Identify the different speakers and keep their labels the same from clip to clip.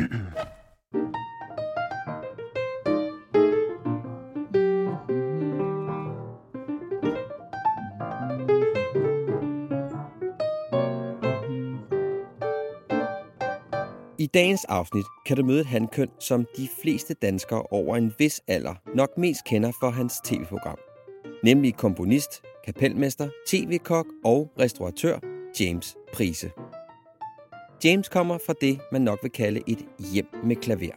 Speaker 1: I dagens afsnit kan du møde et handkøn, som de fleste danskere over en vis alder nok mest kender for hans tv-program. Nemlig komponist, kapelmester, tv-kok og restauratør James Prise. James kommer fra det, man nok vil kalde et hjem med klaver.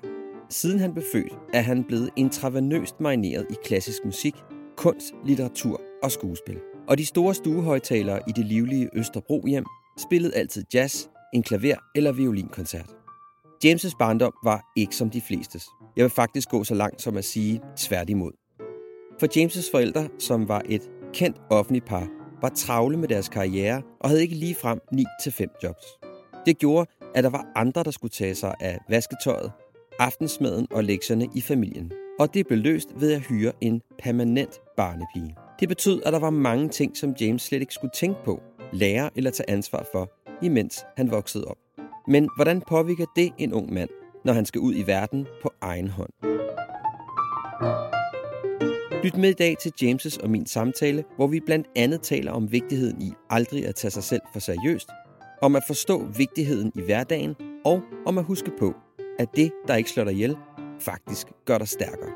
Speaker 1: Siden han blev født, er han blevet intravenøst marineret i klassisk musik, kunst, litteratur og skuespil. Og de store stuehøjtalere i det livlige Østerbro hjem spillede altid jazz, en klaver- eller violinkoncert. James' barndom var ikke som de flestes. Jeg vil faktisk gå så langt som at sige tværtimod. For James' forældre, som var et kendt offentligt par, var travle med deres karriere og havde ikke lige frem 9-5 jobs. Det gjorde, at der var andre, der skulle tage sig af vasketøjet, aftensmaden og lektierne i familien. Og det blev løst ved at hyre en permanent barnepige. Det betød, at der var mange ting, som James slet ikke skulle tænke på, lære eller tage ansvar for, imens han voksede op. Men hvordan påvirker det en ung mand, når han skal ud i verden på egen hånd? Lyt med i dag til James' og min samtale, hvor vi blandt andet taler om vigtigheden i aldrig at tage sig selv for seriøst, om at forstå vigtigheden i hverdagen og om at huske på, at det, der ikke slår dig ihjel, faktisk gør dig stærkere.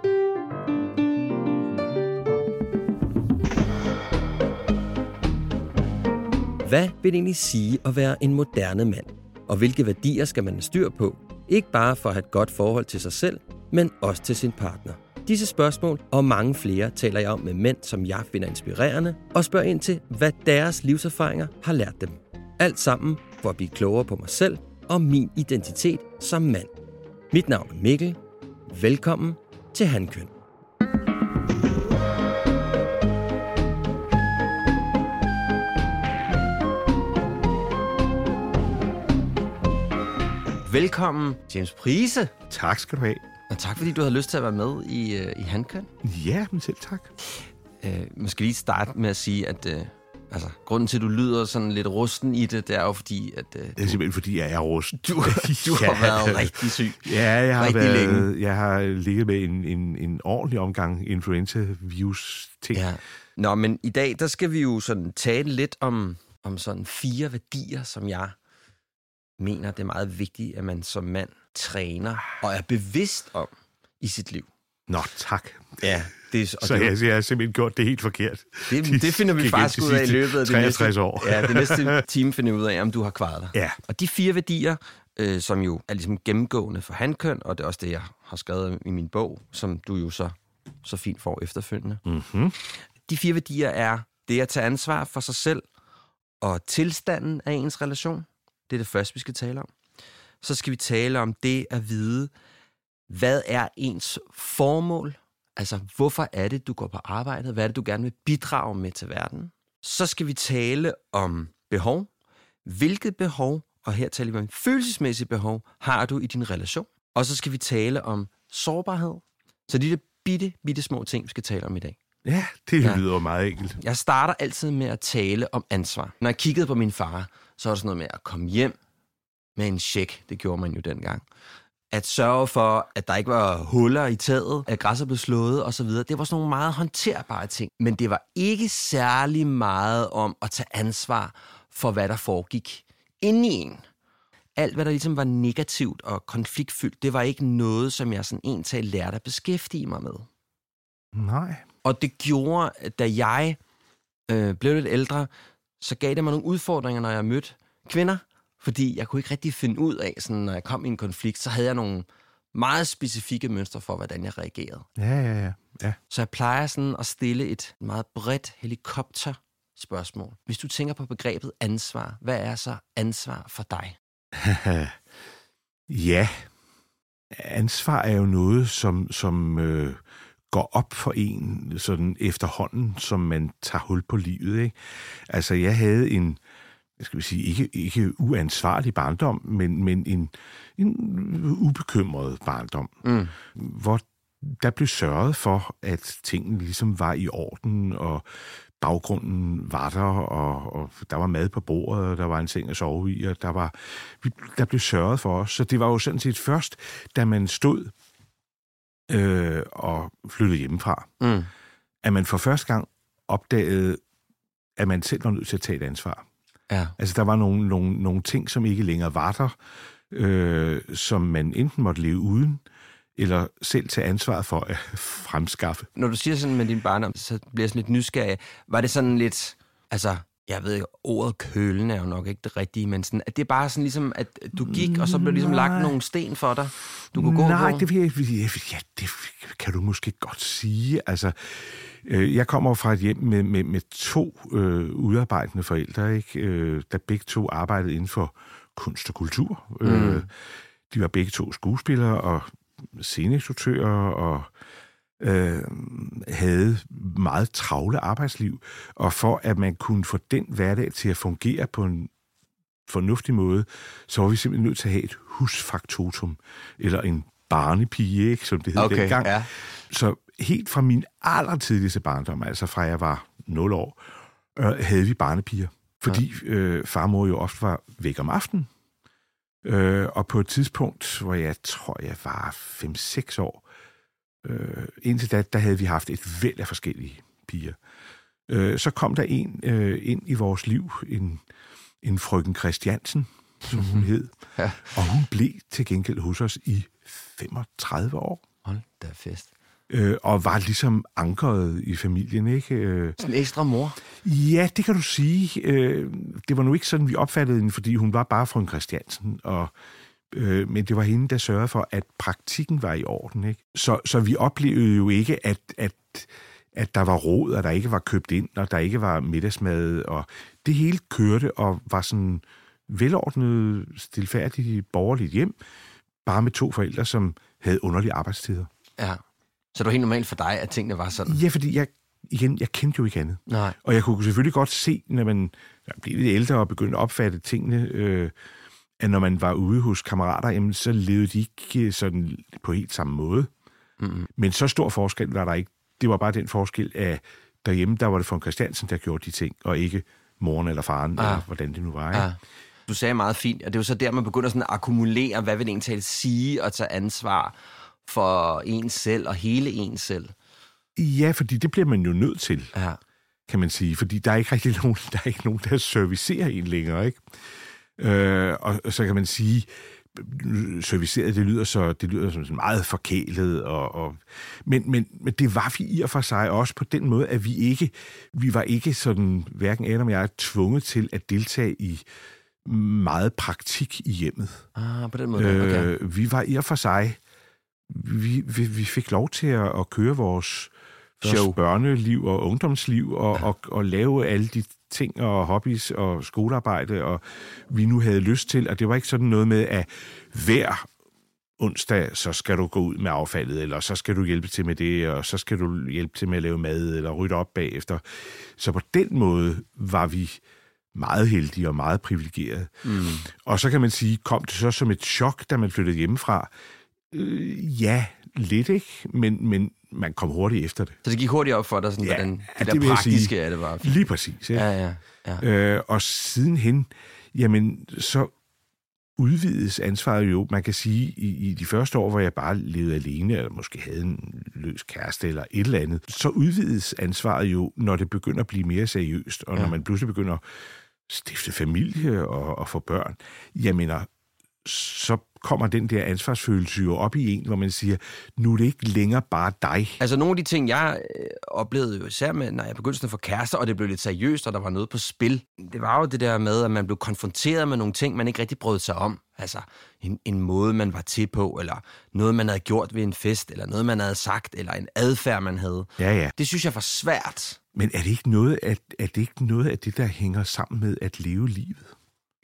Speaker 1: Hvad vil det egentlig sige at være en moderne mand? Og hvilke værdier skal man have styr på? Ikke bare for at have et godt forhold til sig selv, men også til sin partner. Disse spørgsmål og mange flere taler jeg om med mænd, som jeg finder inspirerende, og spørger ind til, hvad deres livserfaringer har lært dem. Alt sammen for at blive klogere på mig selv og min identitet som mand. Mit navn er Mikkel. Velkommen til Handkøn. Velkommen, James Prise.
Speaker 2: Tak skal du have.
Speaker 1: Og tak, fordi du har lyst til at være med i, uh, i Handkøn.
Speaker 2: Ja, men selv tak.
Speaker 1: Uh, måske lige starte med at sige, at uh, altså, grunden til, at du lyder sådan lidt rusten i det, det er jo fordi, at... Uh,
Speaker 2: Det er simpelthen, fordi jeg er rusten.
Speaker 1: du, du har været rigtig syg.
Speaker 2: Ja, jeg har,
Speaker 1: rigtig
Speaker 2: været,
Speaker 1: længe.
Speaker 2: jeg har ligget med en, en, en ordentlig omgang influenza-virus-ting.
Speaker 1: Ja. Nå, men i dag, der skal vi jo sådan tale lidt om, om sådan fire værdier, som jeg mener, det er meget vigtigt, at man som mand træner og er bevidst om i sit liv.
Speaker 2: Nå, tak.
Speaker 1: Ja, det er, og
Speaker 2: Så
Speaker 1: det,
Speaker 2: jeg, jeg har simpelthen gjort det helt forkert.
Speaker 1: det,
Speaker 2: De
Speaker 1: det finder vi faktisk ud
Speaker 2: de
Speaker 1: af i løbet af det
Speaker 2: 63
Speaker 1: næste,
Speaker 2: år.
Speaker 1: Ja, det næste time finder ud af, om du har kvaret dig.
Speaker 2: Ja.
Speaker 1: Og de fire værdier, øh, som jo er ligesom gennemgående for handkøn, og det er også det, jeg har skrevet i min bog, som du jo så, så fint får efterfølgende.
Speaker 2: Mm-hmm.
Speaker 1: De fire værdier er det at tage ansvar for sig selv og tilstanden af ens relation. Det er det første, vi skal tale om. Så skal vi tale om det at vide, hvad er ens formål? Altså, hvorfor er det, du går på arbejde? Hvad er det, du gerne vil bidrage med til verden? Så skal vi tale om behov. Hvilket behov, og her taler vi om følelsesmæssige behov, har du i din relation? Og så skal vi tale om sårbarhed. Så de der bitte, bitte små ting, vi skal tale om i dag.
Speaker 2: Ja, det
Speaker 1: Ja.
Speaker 2: lyder meget enkelt.
Speaker 1: Jeg starter altid med at tale om ansvar. Når jeg kiggede på min far, så var det sådan noget med at komme hjem med en check. Det gjorde man jo dengang. At sørge for, at der ikke var huller i taget, at græsset blev slået osv. Det var sådan nogle meget håndterbare ting. Men det var ikke særlig meget om at tage ansvar for, hvad der foregik inde i en. Alt, hvad der ligesom var negativt og konfliktfyldt, det var ikke noget, som jeg sådan en til lærte at beskæftige mig med.
Speaker 2: Nej.
Speaker 1: Og det gjorde, da jeg øh, blev lidt ældre, så gav det mig nogle udfordringer, når jeg mødte kvinder. Fordi jeg kunne ikke rigtig finde ud af, sådan, når jeg kom i en konflikt, så havde jeg nogle meget specifikke mønstre for, hvordan jeg reagerede.
Speaker 2: Ja, ja, ja. ja.
Speaker 1: Så jeg plejer sådan at stille et meget bredt helikopter spørgsmål. Hvis du tænker på begrebet ansvar, hvad er så ansvar for dig?
Speaker 2: ja, ansvar er jo noget, som, som øh, går op for en sådan efterhånden, som man tager hul på livet. Ikke? Altså, jeg havde en, skal vi sige, ikke, ikke uansvarlig barndom, men, men en, en ubekymret barndom, mm. hvor der blev sørget for, at tingene ligesom var i orden, og baggrunden var der, og, og der var mad på bordet, og der var en seng at sove i, og der, var, der blev sørget for os. Så det var jo sådan set først, da man stod øh, og flyttede hjemmefra, mm. at man for første gang opdagede, at man selv var nødt til at tage et ansvar. Ja. Altså, der var nogle, nogle, nogle ting, som ikke længere var der, øh, som man enten måtte leve uden, eller selv tage ansvaret for at fremskaffe.
Speaker 1: Når du siger sådan med din barndom, så bliver jeg sådan lidt nysgerrig. Var det sådan lidt, altså, jeg ved ikke, ordet kølen er jo nok ikke det rigtige, men sådan, at det er bare sådan ligesom, at du gik, og så blev ligesom lagt nogle sten for dig, du kunne
Speaker 2: gå
Speaker 1: Nej,
Speaker 2: på? det jeg, ja, det kan du måske godt sige. Altså, øh, jeg kommer fra et hjem med, med, med to øh, udarbejdende forældre, ikke? Øh, der begge to arbejdede inden for kunst og kultur. Mm. Øh, de var begge to skuespillere og sceneinstruktører og øh, havde meget travle arbejdsliv, og for at man kunne få den hverdag til at fungere på en fornuftig måde, så var vi simpelthen nødt til at have et husfaktotum, eller en barnepige, ikke, som det hed okay, dengang. Ja. Så helt fra min allertidligste barndom, altså fra jeg var 0 år, øh, havde vi barnepiger. Fordi ja. øh, farmor jo ofte var væk om aftenen. Øh, og på et tidspunkt, hvor jeg tror, jeg var 5-6 år, øh, indtil da, der havde vi haft et væld af forskellige piger. Øh, så kom der en øh, ind i vores liv, en, en frøken Christiansen, som hun mhm. hed. Ja. Og hun blev til gengæld hos os i 35 år.
Speaker 1: Hold da fest
Speaker 2: øh, og var ligesom ankeret i familien. Ikke? Øh,
Speaker 1: sådan en ekstra mor?
Speaker 2: Ja, det kan du sige. Øh, det var nu ikke sådan, vi opfattede hende, fordi hun var bare fra en Christiansen, og øh, men det var hende, der sørgede for, at praktikken var i orden. Ikke? Så, så vi oplevede jo ikke, at, at, at der var råd, og der ikke var købt ind, og der ikke var middagsmad, og det hele kørte og var sådan velordnet, stilfærdigt borgerligt hjem, bare med to forældre, som havde underlige arbejdstider.
Speaker 1: Ja. Så det var helt normalt for dig, at tingene var sådan?
Speaker 2: Ja, fordi jeg, igen, jeg kendte jo ikke andet.
Speaker 1: Nej.
Speaker 2: Og jeg kunne selvfølgelig godt se, når man blev lidt ældre og begyndte at opfatte tingene, øh, at når man var ude hos kammerater, jamen, så levede de ikke sådan på helt samme måde. Mm-hmm. Men så stor forskel var der ikke. Det var bare den forskel, at derhjemme, der var det von Christiansen, der gjorde de ting, og ikke moren eller faren, ah. eller hvordan det nu var. Ikke? Ah.
Speaker 1: Du sagde meget fint, og det er jo så der, man begynder sådan at akkumulere, hvad vil det egentlig sige og tage ansvar for en selv og hele en selv.
Speaker 2: Ja, fordi det bliver man jo nødt til, ja. kan man sige. Fordi der er ikke rigtig nogen, der, er ikke nogen, der servicerer en længere. Ikke? Øh, og så kan man sige, serviceret, det lyder så det lyder som meget forkælet, og, og, men, men, men det var vi i og for sig også på den måde, at vi ikke, vi var ikke sådan, hverken Adam og jeg, tvunget til at deltage i meget praktik i hjemmet.
Speaker 1: Ah, på den måde, okay.
Speaker 2: Øh, vi var i og for sig vi, vi, vi fik lov til at, at køre vores, vores børneliv og ungdomsliv og, ja. og, og lave alle de ting og hobbies og skolearbejde, og vi nu havde lyst til. Og det var ikke sådan noget med, at hver onsdag, så skal du gå ud med affaldet, eller så skal du hjælpe til med det, og så skal du hjælpe til med at lave mad, eller rydde op bagefter. Så på den måde var vi meget heldige og meget privilegerede. Mm. Og så kan man sige, kom det så som et chok, da man flyttede hjemmefra, Øh, ja, lidt ikke, men, men man kom hurtigt efter det.
Speaker 1: Så det gik hurtigt op for dig, sådan, ja, hvordan det, det der praktiske sige, af det var?
Speaker 2: Lige præcis,
Speaker 1: ja. ja, ja, ja.
Speaker 2: Øh, og sidenhen, jamen, så udvides ansvaret jo, man kan sige, i, i de første år, hvor jeg bare levede alene, eller måske havde en løs kæreste eller et eller andet, så udvides ansvaret jo, når det begynder at blive mere seriøst, og ja. når man pludselig begynder at stifte familie og, og få børn. Jeg mener, så kommer den der ansvarsfølelse jo op i en, hvor man siger, nu er det ikke længere bare dig.
Speaker 1: Altså nogle af de ting, jeg øh, oplevede jo især med, når jeg begyndte at få kærester, og det blev lidt seriøst, og der var noget på spil, det var jo det der med, at man blev konfronteret med nogle ting, man ikke rigtig brød sig om. Altså en, en måde, man var til på, eller noget, man havde gjort ved en fest, eller noget, man havde sagt, eller en adfærd, man havde.
Speaker 2: Ja, ja.
Speaker 1: Det synes jeg var svært.
Speaker 2: Men er det ikke noget, at, er det ikke noget af det, der hænger sammen med at leve livet?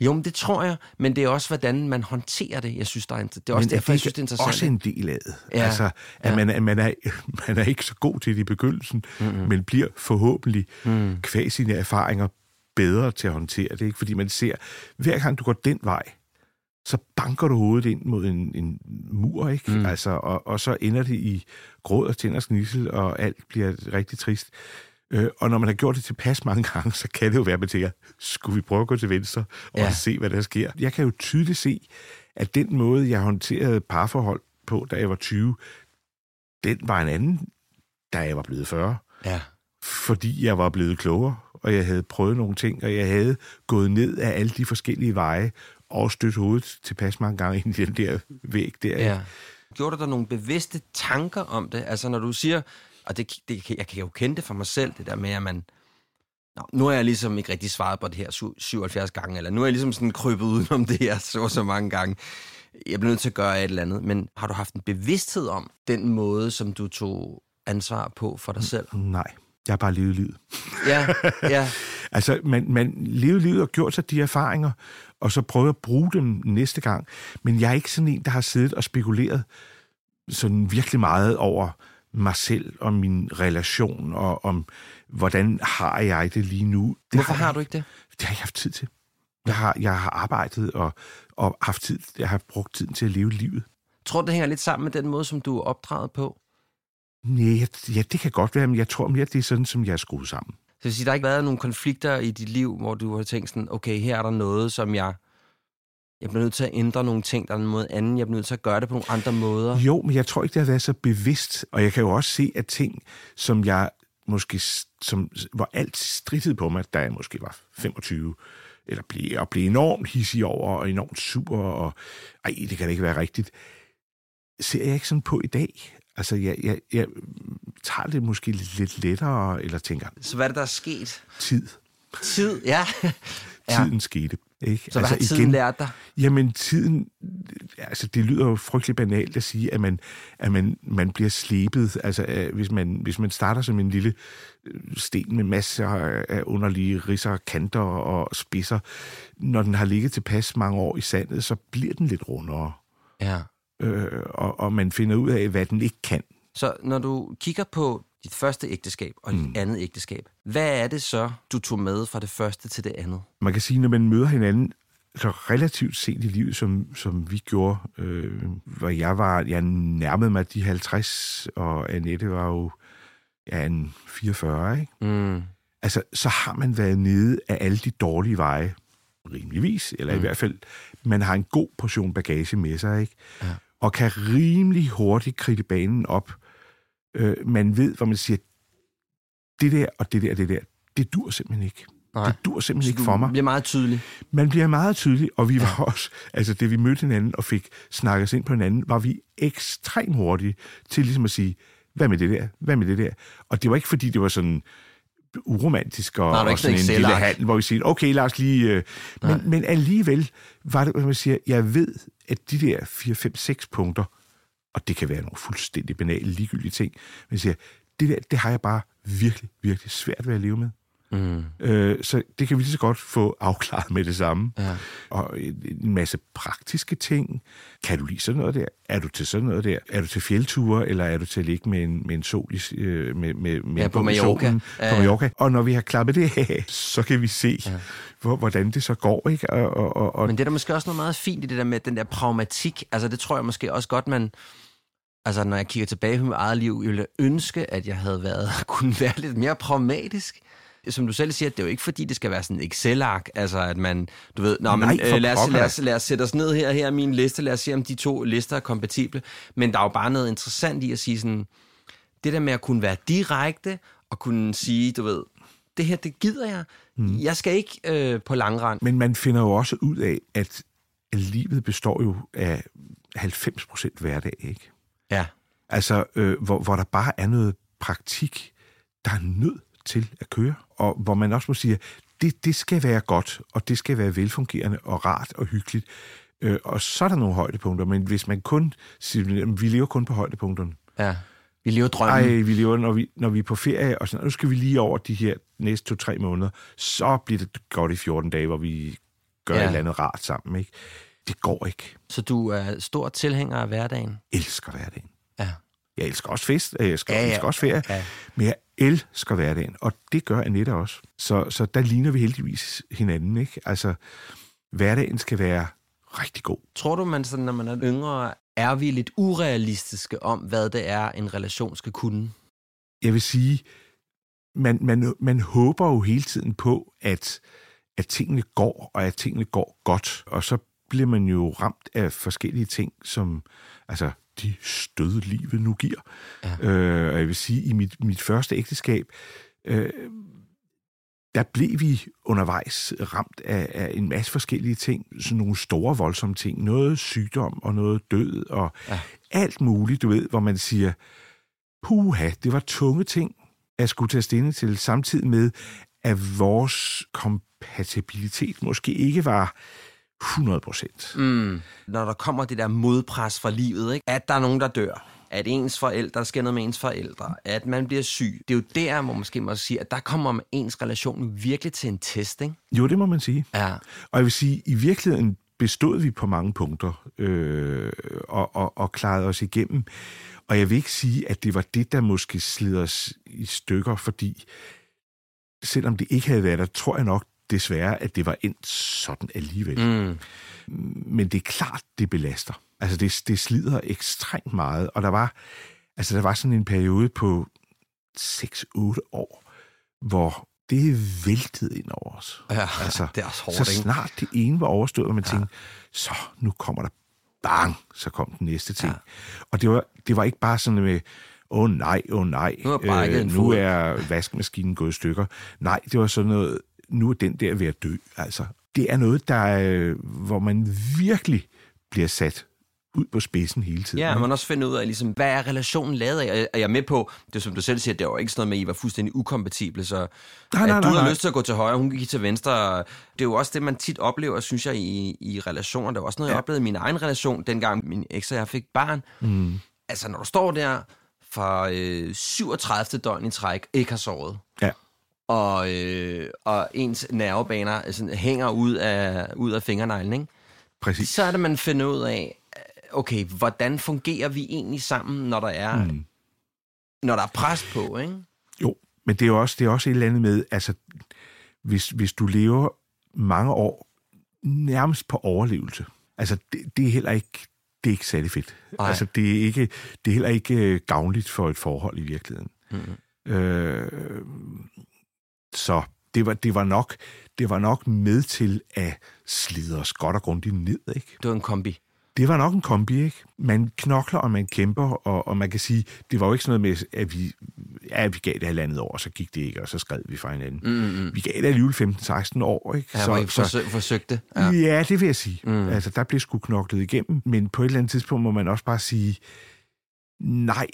Speaker 1: Jo, men det tror jeg, men det er også, hvordan man håndterer det, jeg synes, der er, det er også
Speaker 2: men
Speaker 1: derfor,
Speaker 2: er
Speaker 1: jeg synes, det er interessant.
Speaker 2: også en del af det.
Speaker 1: Ja.
Speaker 2: Altså, at
Speaker 1: Ja.
Speaker 2: man, er- man, er, man er ikke så god til det i begyndelsen, mm-hmm. men bliver forhåbentlig mm. kvæg sine erfaringer bedre til at håndtere det. Ikke? Fordi man ser, hver gang du går den vej, så banker du hovedet ind mod en, en mur, ikke? Mm. Altså, og, og så ender det i gråd og tænder snissel, og alt bliver rigtig trist. Øh, og når man har gjort det tilpas mange gange, så kan det jo være, at man tænker, skulle vi prøve at gå til venstre og
Speaker 1: Ja.
Speaker 2: se, hvad der sker? Jeg kan jo tydeligt se, at den måde, jeg håndterede parforhold på, da jeg var 20, den var en anden, da jeg var blevet 40.
Speaker 1: Ja.
Speaker 2: Fordi jeg var blevet klogere, og jeg havde prøvet nogle ting, og jeg havde gået ned af alle de forskellige veje, og stødt hovedet tilpas mange gange ind i den der væg der.
Speaker 1: Ja. Gjorde du der nogle bevidste tanker om det? Altså, når du siger, og det, det, jeg kan jo kende det for mig selv, det der med, at man... Nå, nu har jeg ligesom ikke rigtig svaret på det her syv- 77 gange, eller nu er jeg ligesom sådan krybet udenom det her så så mange gange. Jeg bliver nødt til at gøre et eller andet, men har du haft en bevidsthed om den måde, som du tog ansvar på for dig selv?
Speaker 2: Nej, jeg har bare levet livet.
Speaker 1: Ja, ja,
Speaker 2: Altså, man, man levede livet og gjort sig de erfaringer, og så prøvede at bruge dem næste gang. Men jeg er ikke sådan en, der har siddet og spekuleret sådan virkelig meget over mig selv og min relation, og om hvordan har jeg det lige nu. Det
Speaker 1: Hvorfor har du ikke det?
Speaker 2: Det har jeg haft tid til. Jeg har, jeg har arbejdet og, og haft tid, jeg har brugt tiden til at leve livet.
Speaker 1: Tror du, det hænger lidt sammen med den måde, som du er opdraget på?
Speaker 2: Nej, ja, det kan godt være, men jeg tror mere, det er sådan, som jeg er skruet sammen.
Speaker 1: Så vil sige, der har ikke været nogle konflikter i dit liv, hvor du har tænkt sådan, okay, her er der noget, som jeg... Jeg bliver nødt til at ændre nogle ting, der er en måde anden. Jeg bliver nødt til at gøre det på nogle andre måder.
Speaker 2: Jo, men jeg tror ikke, det har været så bevidst. Og jeg kan jo også se, at ting, som jeg måske, som, hvor alt strittede på mig, da jeg måske var 25, eller blev, og blev enormt hissig over, og enormt sur, og ej, det kan da ikke være rigtigt, ser jeg ikke sådan på i dag. Altså, jeg, jeg, jeg tager det måske lidt, lettere, eller tænker,
Speaker 1: Så hvad er det, der er sket?
Speaker 2: tid.
Speaker 1: Tid, ja.
Speaker 2: Tiden skete. Ikke?
Speaker 1: Så hvad har tiden lært dig?
Speaker 2: Jamen, tiden... Altså, det lyder jo frygtelig banalt at sige, at man, at man, man bliver slebet. Altså, øh, hvis man, hvis man starter som en lille øh, sten med masser af underlige ridser, og kanter og spidser, når den har ligget tilpas mange år i sandet, så bliver den lidt rundere.
Speaker 1: Ja.
Speaker 2: Øh, og, og man finder ud af, hvad den ikke kan.
Speaker 1: Så når du kigger på dit første ægteskab og dit mm. andet ægteskab, hvad er det så, du tog med fra det første til det andet?
Speaker 2: Man kan sige, når man møder hinanden så relativt sent i livet, som, som vi gjorde, øh, hvor jeg var, jeg nærmede mig de 50, og Annette var jo ja, en 44, ikke?
Speaker 1: Mm.
Speaker 2: Altså, så har man været nede af alle de dårlige veje, rimeligvis, eller mm. i hvert fald, man har en god portion bagage med sig, ikke?
Speaker 1: Ja.
Speaker 2: Og kan rimelig hurtigt kridte banen op. Øh, man ved, hvor man siger, det der og det der og det der, det dur simpelthen ikke.
Speaker 1: Nej.
Speaker 2: Det dur simpelthen ikke for mig.
Speaker 1: bliver meget tydelig.
Speaker 2: Man bliver meget tydelig, og vi var også, altså det vi mødte hinanden og fik snakket os ind på hinanden, var vi ekstremt hurtige til ligesom at sige, hvad med det der, hvad med det der? Og det var ikke fordi, det var sådan uromantisk og,
Speaker 1: Nej,
Speaker 2: og sådan en lille handel, hvor vi siger, okay, lad os lige... Øh, men, men alligevel var det, hvad man siger, jeg ved, at de der 4, 5, 6 punkter, og det kan være nogle fuldstændig banale, ligegyldige ting, men jeg siger, det der, det har jeg bare virkelig, virkelig svært ved at leve med.
Speaker 1: Mm.
Speaker 2: Øh, så det kan vi lige så godt få afklaret med det samme.
Speaker 1: Ja.
Speaker 2: Og en masse praktiske ting. Kan du lide sådan noget der? Er du til sådan noget der? Er du til fjeldture, eller er du til at ligge med en, med en sol i, øh, med, med, med
Speaker 1: Ja, på Mallorca.
Speaker 2: solen
Speaker 1: Ja,
Speaker 2: på. Mallorca? Og når vi har klappet det af, så kan vi se, ja. hvor, hvordan det så går. Ikke? Og, og, og, og
Speaker 1: Men det er der måske også noget meget fint i det der med den der pragmatik. Altså det tror jeg måske også godt, man... Altså når jeg kigger tilbage på mit eget liv, jeg ville ønske, at jeg havde været, kunne være lidt mere pragmatisk. Som du selv siger, det er jo ikke fordi, det skal være sådan et Excel-ark, altså at man, du ved, Nå, men,
Speaker 2: Nej,
Speaker 1: øh, lad, os, lad, os, lad os sætte os ned her, her er min liste, lad os se, om de to lister er kompatible. Men der er jo bare noget interessant i at sige sådan, det der med at kunne være direkte, og kunne sige, du ved, det her, det gider jeg. Mm. Jeg skal ikke øh, på langrand.
Speaker 2: Men man finder jo også ud af, at at livet består jo af 90 procent hverdag, ikke?
Speaker 1: Ja.
Speaker 2: Altså, øh, hvor, hvor der bare er noget praktik, der er nødt til at køre, og hvor man også må sige, det, det skal være godt, og det skal være velfungerende og rart og hyggeligt. Øh, og så er der nogle højdepunkter, men hvis man kun siger, vi lever kun på højdepunkterne.
Speaker 1: Ja. Vi lever drømmen.
Speaker 2: Ej, vi lever, når vi, når vi er på ferie, og sådan, nu skal vi lige over de her næste to-tre måneder, så bliver det godt i 14 dage, hvor vi gør ja. et eller andet rart sammen, ikke? Det går ikke.
Speaker 1: Så du er stor tilhænger af hverdagen?
Speaker 2: Elsker hverdagen.
Speaker 1: Ja.
Speaker 2: Jeg elsker også fest, jeg elsker, ja, ja. elsker også ferie, ja. men jeg elsker hverdagen, og det gør Annette også. Så, så der ligner vi heldigvis hinanden, ikke? Altså, hverdagen skal være rigtig god.
Speaker 1: Tror du, man sådan, når man er yngre, er vi lidt urealistiske om, hvad det er, en relation skal kunne?
Speaker 2: Jeg vil sige, man, man, man håber jo hele tiden på, at, at tingene går, og at tingene går godt. Og så bliver man jo ramt af forskellige ting, som altså, de stød livet nu giver. Ja. Øh, og jeg vil sige, i mit, mit første ægteskab, øh, der blev vi undervejs ramt af, af en masse forskellige ting, sådan nogle store, voldsomme ting, noget sygdom og noget død og ja. alt muligt, du ved, hvor man siger, puha, det var tunge ting at skulle tage stilling til, samtidig med, at vores kompatibilitet måske ikke var 100 procent.
Speaker 1: Mm. Når der kommer det der modpres fra livet, ikke? at der er nogen, der dør, at ens forældre sker noget med ens forældre, at man bliver syg. Det er jo der, hvor man måske må sige, at der kommer ens relation virkelig til en test, ikke?
Speaker 2: Jo, det må man sige.
Speaker 1: Ja.
Speaker 2: Og jeg vil sige, i virkeligheden bestod vi på mange punkter øh, og, og, og klarede os igennem. Og jeg vil ikke sige, at det var det, der måske slid os i stykker, fordi selvom det ikke havde været der, tror jeg nok desværre, at det var endt sådan alligevel. Mm. Men det er klart, det belaster. Altså, det, det slider ekstremt meget, og der var, altså, der var sådan en periode på 6-8 år, hvor det væltede ind over os.
Speaker 1: Ja, altså, det er også hårdt,
Speaker 2: Så snart det ene var overstået, og man ja. tænkte, så nu kommer der bang, så kom den næste ting. Ja. Og det var, det var ikke bare sådan med, åh oh, nej, åh oh, nej,
Speaker 1: nu er, øh,
Speaker 2: nu er vaskemaskinen gået i stykker. Nej, det var sådan noget, nu er den der ved at dø. Altså, det er noget, der, øh, hvor man virkelig bliver sat ud på spidsen hele tiden.
Speaker 1: Ja, man også finder ud af, ligesom, hvad er relationen lavet af? Og jeg er med på, det som du selv siger, det var ikke sådan noget med, at I var fuldstændig ukompatible, så nej, nej, at du nej, havde lyst til at gå til højre, hun gik til venstre. Det er jo også det, man tit oplever, synes jeg, i, i relationer. Det var også noget, ja. jeg oplevede i min egen relation, dengang min eks og jeg fik barn. Mm. Altså, når du står der for øh, 37. døgn i træk, ikke har sovet,
Speaker 2: ja
Speaker 1: og, øh, og ens nervebaner altså, hænger ud af, ud af fingerneglen, ikke?
Speaker 2: Præcis.
Speaker 1: Så er det, man finder ud af, okay, hvordan fungerer vi egentlig sammen, når der er, mm. når der er pres på, ikke?
Speaker 2: Jo, men det er også, det er også et eller andet med, altså, hvis, hvis du lever mange år nærmest på overlevelse, altså, det, det er heller ikke, det er ikke særlig fedt. Ej. Altså, det er, ikke, det er heller ikke øh, gavnligt for et forhold i virkeligheden. Mm. Øh, så det var, det var nok det var nok med til at slide os godt og grundigt ned, ikke?
Speaker 1: Det var en kombi.
Speaker 2: Det var nok en kombi, ikke? Man knokler, og man kæmper, og, og man kan sige, det var jo ikke sådan noget med, at vi, ja, vi gav det halvandet år, og så gik det ikke, og så skred vi fra hinanden. Mm-hmm. Vi gav det alligevel 15-16 år, ikke?
Speaker 1: Ja, så, I forsøg, forsøgte.
Speaker 2: Ja. ja, det vil jeg sige. Mm. Altså, der blev sgu knoklet igennem, men på et eller andet tidspunkt må man også bare sige, nej,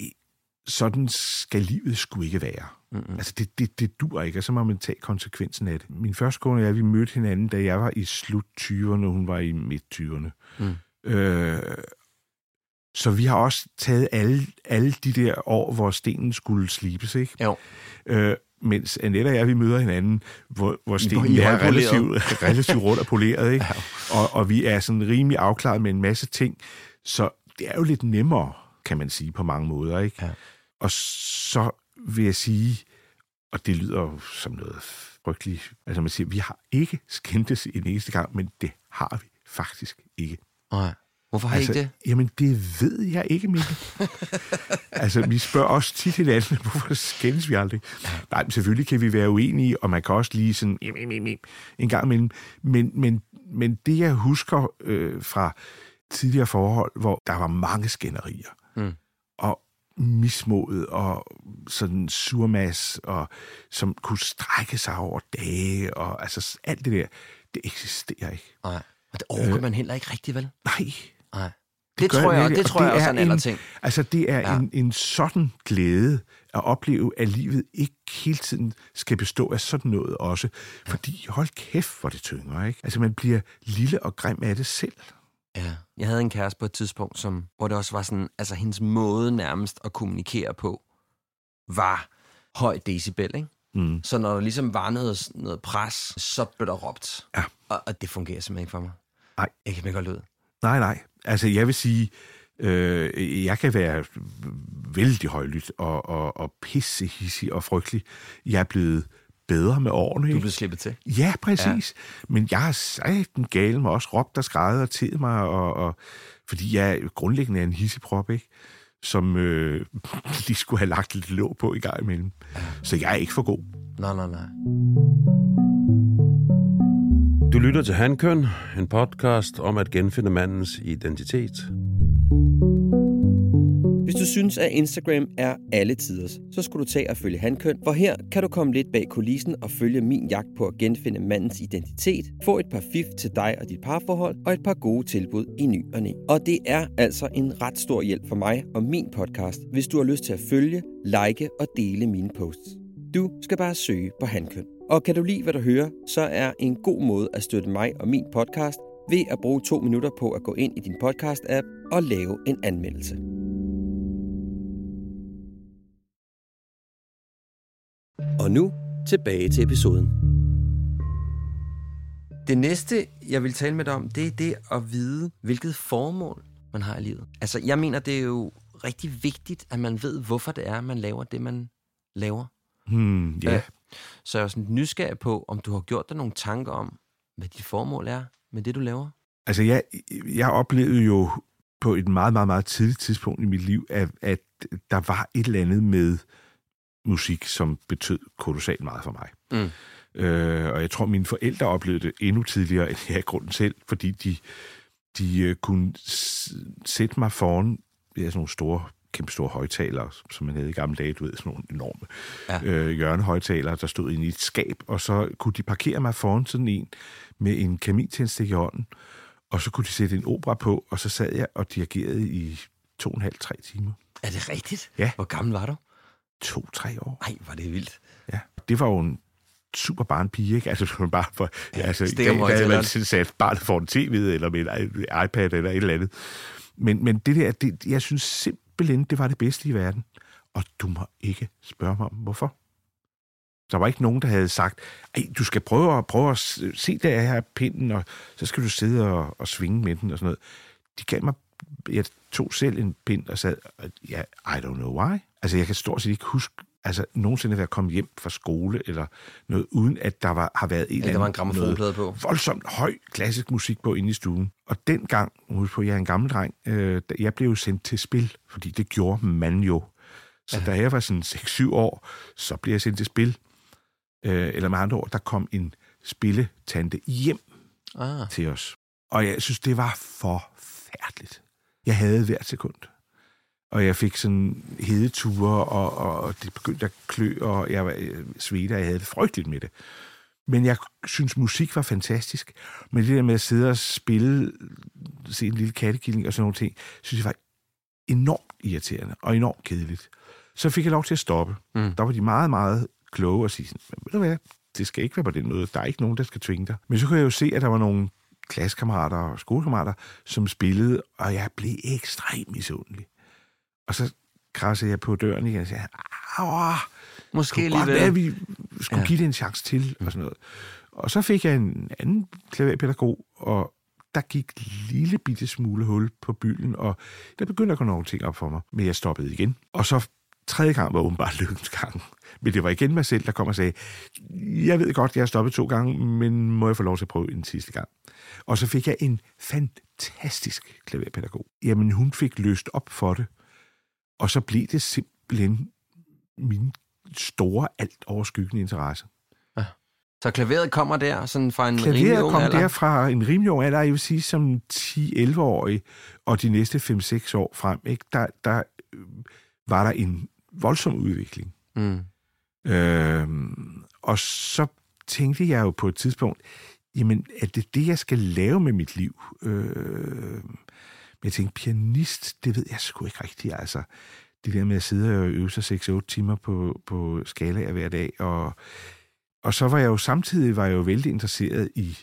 Speaker 2: sådan skal livet sgu ikke være. Mm-hmm. Altså, det, det, det dur ikke, og så må man tage konsekvensen af det. Min første kone og jeg, vi mødte hinanden, da jeg var i slut 20'erne, og hun var i midt 20'erne. Mm. Øh, så vi har også taget alle, alle de der år, hvor stenen skulle slibes, ikke?
Speaker 1: Jo.
Speaker 2: Øh, mens Annette og jeg, vi møder hinanden, hvor, hvor stenen er relativt, relativt rundt og poleret, ikke? Ja. Og, og vi er sådan rimelig afklaret med en masse ting, så det er jo lidt nemmere, kan man sige, på mange måder, ikke? Ja. Og så vil jeg sige, og det lyder jo som noget frygteligt, altså man siger, vi har ikke skændtes en eneste gang, men det har vi faktisk ikke.
Speaker 1: Nej. Hvorfor har altså, I ikke det?
Speaker 2: Jamen, det ved jeg ikke, Mikkel. altså, vi spørger også tit hinanden, hvorfor skændes vi aldrig? Nej, men selvfølgelig kan vi være uenige, og man kan også lige sådan en gang imellem. Men, men, men det, jeg husker øh, fra tidligere forhold, hvor der var mange skænderier, mm. og mismod og sådan surmas, og som kunne strække sig over dage, og altså alt det der, det eksisterer ikke.
Speaker 1: Nej.
Speaker 3: Og det overgår man heller ikke rigtig, vel?
Speaker 2: Nej,
Speaker 3: Nej. Det,
Speaker 2: gør
Speaker 3: tror jeg, det
Speaker 2: og
Speaker 3: tror jeg også er en
Speaker 2: en-
Speaker 3: alderting.
Speaker 2: Altså, det er
Speaker 3: ja.
Speaker 2: en, en sådan glæde at opleve, at livet ikke hele tiden skal bestå af sådan noget også. Fordi, hold kæft, hvor det tynger, ikke? Altså, man bliver lille og grim af det selv.
Speaker 3: Ja. Jeg havde en kæreste på et tidspunkt, som, hvor det også var sådan, altså hendes måde nærmest at kommunikere på, var høj decibel, ikke?
Speaker 2: Mm.
Speaker 3: Så når der ligesom var noget, noget pres, så blev der råbt.
Speaker 2: Ja.
Speaker 3: Og, og det fungerer simpelthen ikke for mig.
Speaker 2: Nej.
Speaker 3: Jeg kan ikke godt ud.
Speaker 2: Nej, nej. Altså, jeg vil sige, øh, jeg kan være vældig højlydt og, og, og pissehissig og frygtelig. Jeg er blevet bedre med årene.
Speaker 3: Du blevet slippet til.
Speaker 2: Ja, præcis. Ja. Men jeg har sagt den gale mig også råbt og skrevet og tid mig, og, og, fordi jeg grundlæggende er en hisseprop, ikke? som øh, lige skulle have lagt lidt låg på i gang imellem. Ja. Så jeg er ikke for god.
Speaker 3: Nej, nej, nej.
Speaker 4: Du lytter til Handkøn, en podcast om at genfinde mandens identitet.
Speaker 1: Hvis du synes, at Instagram er alle tiders, så skulle du tage og følge Handkøn, for her kan du komme lidt bag kulissen og følge min jagt på at genfinde mandens identitet, få et par fif til dig og dit parforhold, og et par gode tilbud i ny og næ. Og det er altså en ret stor hjælp for mig og min podcast, hvis du har lyst til at følge, like og dele mine posts. Du skal bare søge på Handkøn. Og kan du lide, hvad du hører, så er en god måde at støtte mig og min podcast ved at bruge to minutter på at gå ind i din podcast-app og lave en anmeldelse. Og nu tilbage til episoden.
Speaker 3: Det næste, jeg vil tale med dig om, det er det at vide, hvilket formål man har i livet. Altså, jeg mener, det er jo rigtig vigtigt, at man ved, hvorfor det er, man laver det, man laver.
Speaker 2: Hmm, ja.
Speaker 3: Øh, Så jeg er sådan nysgerrig på, om du har gjort dig nogle tanker om, hvad dit formål er med det, du laver.
Speaker 2: Altså, jeg, jeg oplevede jo på et meget, meget, meget tidligt tidspunkt i mit liv, at, at der var et eller andet med musik, som betød kolossalt meget for mig.
Speaker 3: Mm.
Speaker 2: Øh, og jeg tror, mine forældre oplevede det endnu tidligere, end jeg i grunden selv, fordi de, de øh, kunne sætte mig foran ja, sådan nogle store, kæmpe store højtalere, som man havde i gamle dage, du ved, sådan nogle enorme
Speaker 3: ja.
Speaker 2: øh, hjørnehøjtalere, der stod inde i et skab, og så kunne de parkere mig foran sådan en med en kamintændstik i hånden, og så kunne de sætte en opera på, og så sad jeg og dirigerede i to og en halv, tre timer.
Speaker 3: Er det rigtigt?
Speaker 2: Ja.
Speaker 3: Hvor gammel var du?
Speaker 2: To-tre år.
Speaker 3: Ej, var det vildt.
Speaker 2: Ja. Det var jo en super barnpige, ikke? Altså, det var bare for... Ja, altså, i dag, havde man sat barnet foran tv, eller med en iPad, eller et eller andet. Men, men det der, det, jeg synes simpelthen, det var det bedste i verden. Og du må ikke spørge mig om, hvorfor. Der var ikke nogen, der havde sagt, Ej, du skal prøve at, prøve at se der her pinden, og så skal du sidde og, og svinge med den og sådan noget. De gav mig, jeg tog selv en pind og sad, og ja, I don't know why. Altså, jeg kan stort set ikke huske, altså nogensinde at være kommet hjem fra skole eller noget, uden at der var, har været en eller
Speaker 3: Ja, der var en
Speaker 2: anden-
Speaker 3: på.
Speaker 2: voldsomt høj klassisk musik på inde i stuen. Og dengang, husk på, jeg er en gammel dreng, øh, jeg blev jo sendt til spil, fordi det gjorde man jo. Så ja. da jeg var sådan 6-7 år, så blev jeg sendt til spil. Øh, eller med andre ord, der kom en spilletante hjem
Speaker 3: Ah.
Speaker 2: til os. Og jeg synes, det var forfærdeligt. Jeg havde hvert sekund. Og jeg fik sådan hedeture, og, og det begyndte at klø, og jeg var øh, svedte, og jeg havde det frygteligt med det. Men jeg synes, musik var fantastisk. Men det der med at sidde og spille, se en lille kattekilling og sådan nogle ting, synes jeg var enormt irriterende og enormt kedeligt. Så fik jeg lov til at stoppe.
Speaker 3: Mm.
Speaker 2: Der var de meget, meget kloge og sige sådan, "Men ved du hvad, det skal ikke være på den måde. Der er ikke nogen, der skal tvinge dig. Men så kunne jeg jo se, at der var nogle klassekammerater og skolekammerater, som spillede, og jeg blev ekstremt misundelig. Og så krassede jeg på døren igen og sagde, Åh,
Speaker 3: Måske
Speaker 2: kunne godt være, vi skulle
Speaker 3: Ja.
Speaker 2: give det en chance til, og sådan noget. Og så fik jeg en anden klaverpædagog, og der gik lille bitte smule hul på bylden, og der begyndte at gå nogle ting op for mig, men jeg stoppede igen. Og så tredje gang var åbenbart lykkens gang. Men det var igen mig selv, der kom og sagde, jeg ved godt, jeg har stoppet to gange, men må jeg få lov til at prøve en sidste gang? Og så fik jeg en fantastisk klaverpædagog. Jamen, hun fik løst op for det, og så blev det simpelthen min store, alt overskyggende interesse.
Speaker 3: Så klaveret kommer der, sådan fra en rimelig
Speaker 2: Klaveret
Speaker 3: ung
Speaker 2: kom
Speaker 3: alder?
Speaker 2: der fra en rimelig ung alder, jeg vil sige som 10-11-årig, og de næste 5-6 år frem, ikke? Der, der øh, var der en voldsom udvikling.
Speaker 3: Mm.
Speaker 2: Øhm, og så tænkte jeg jo på et tidspunkt, jamen, er det det, jeg skal lave med mit liv? Øh, men jeg tænkte, pianist, det ved jeg sgu ikke rigtigt. Altså, det der med at sidde og øve sig 6-8 timer på, på skalaer hver dag. Og, og så var jeg jo samtidig var jeg jo vældig interesseret i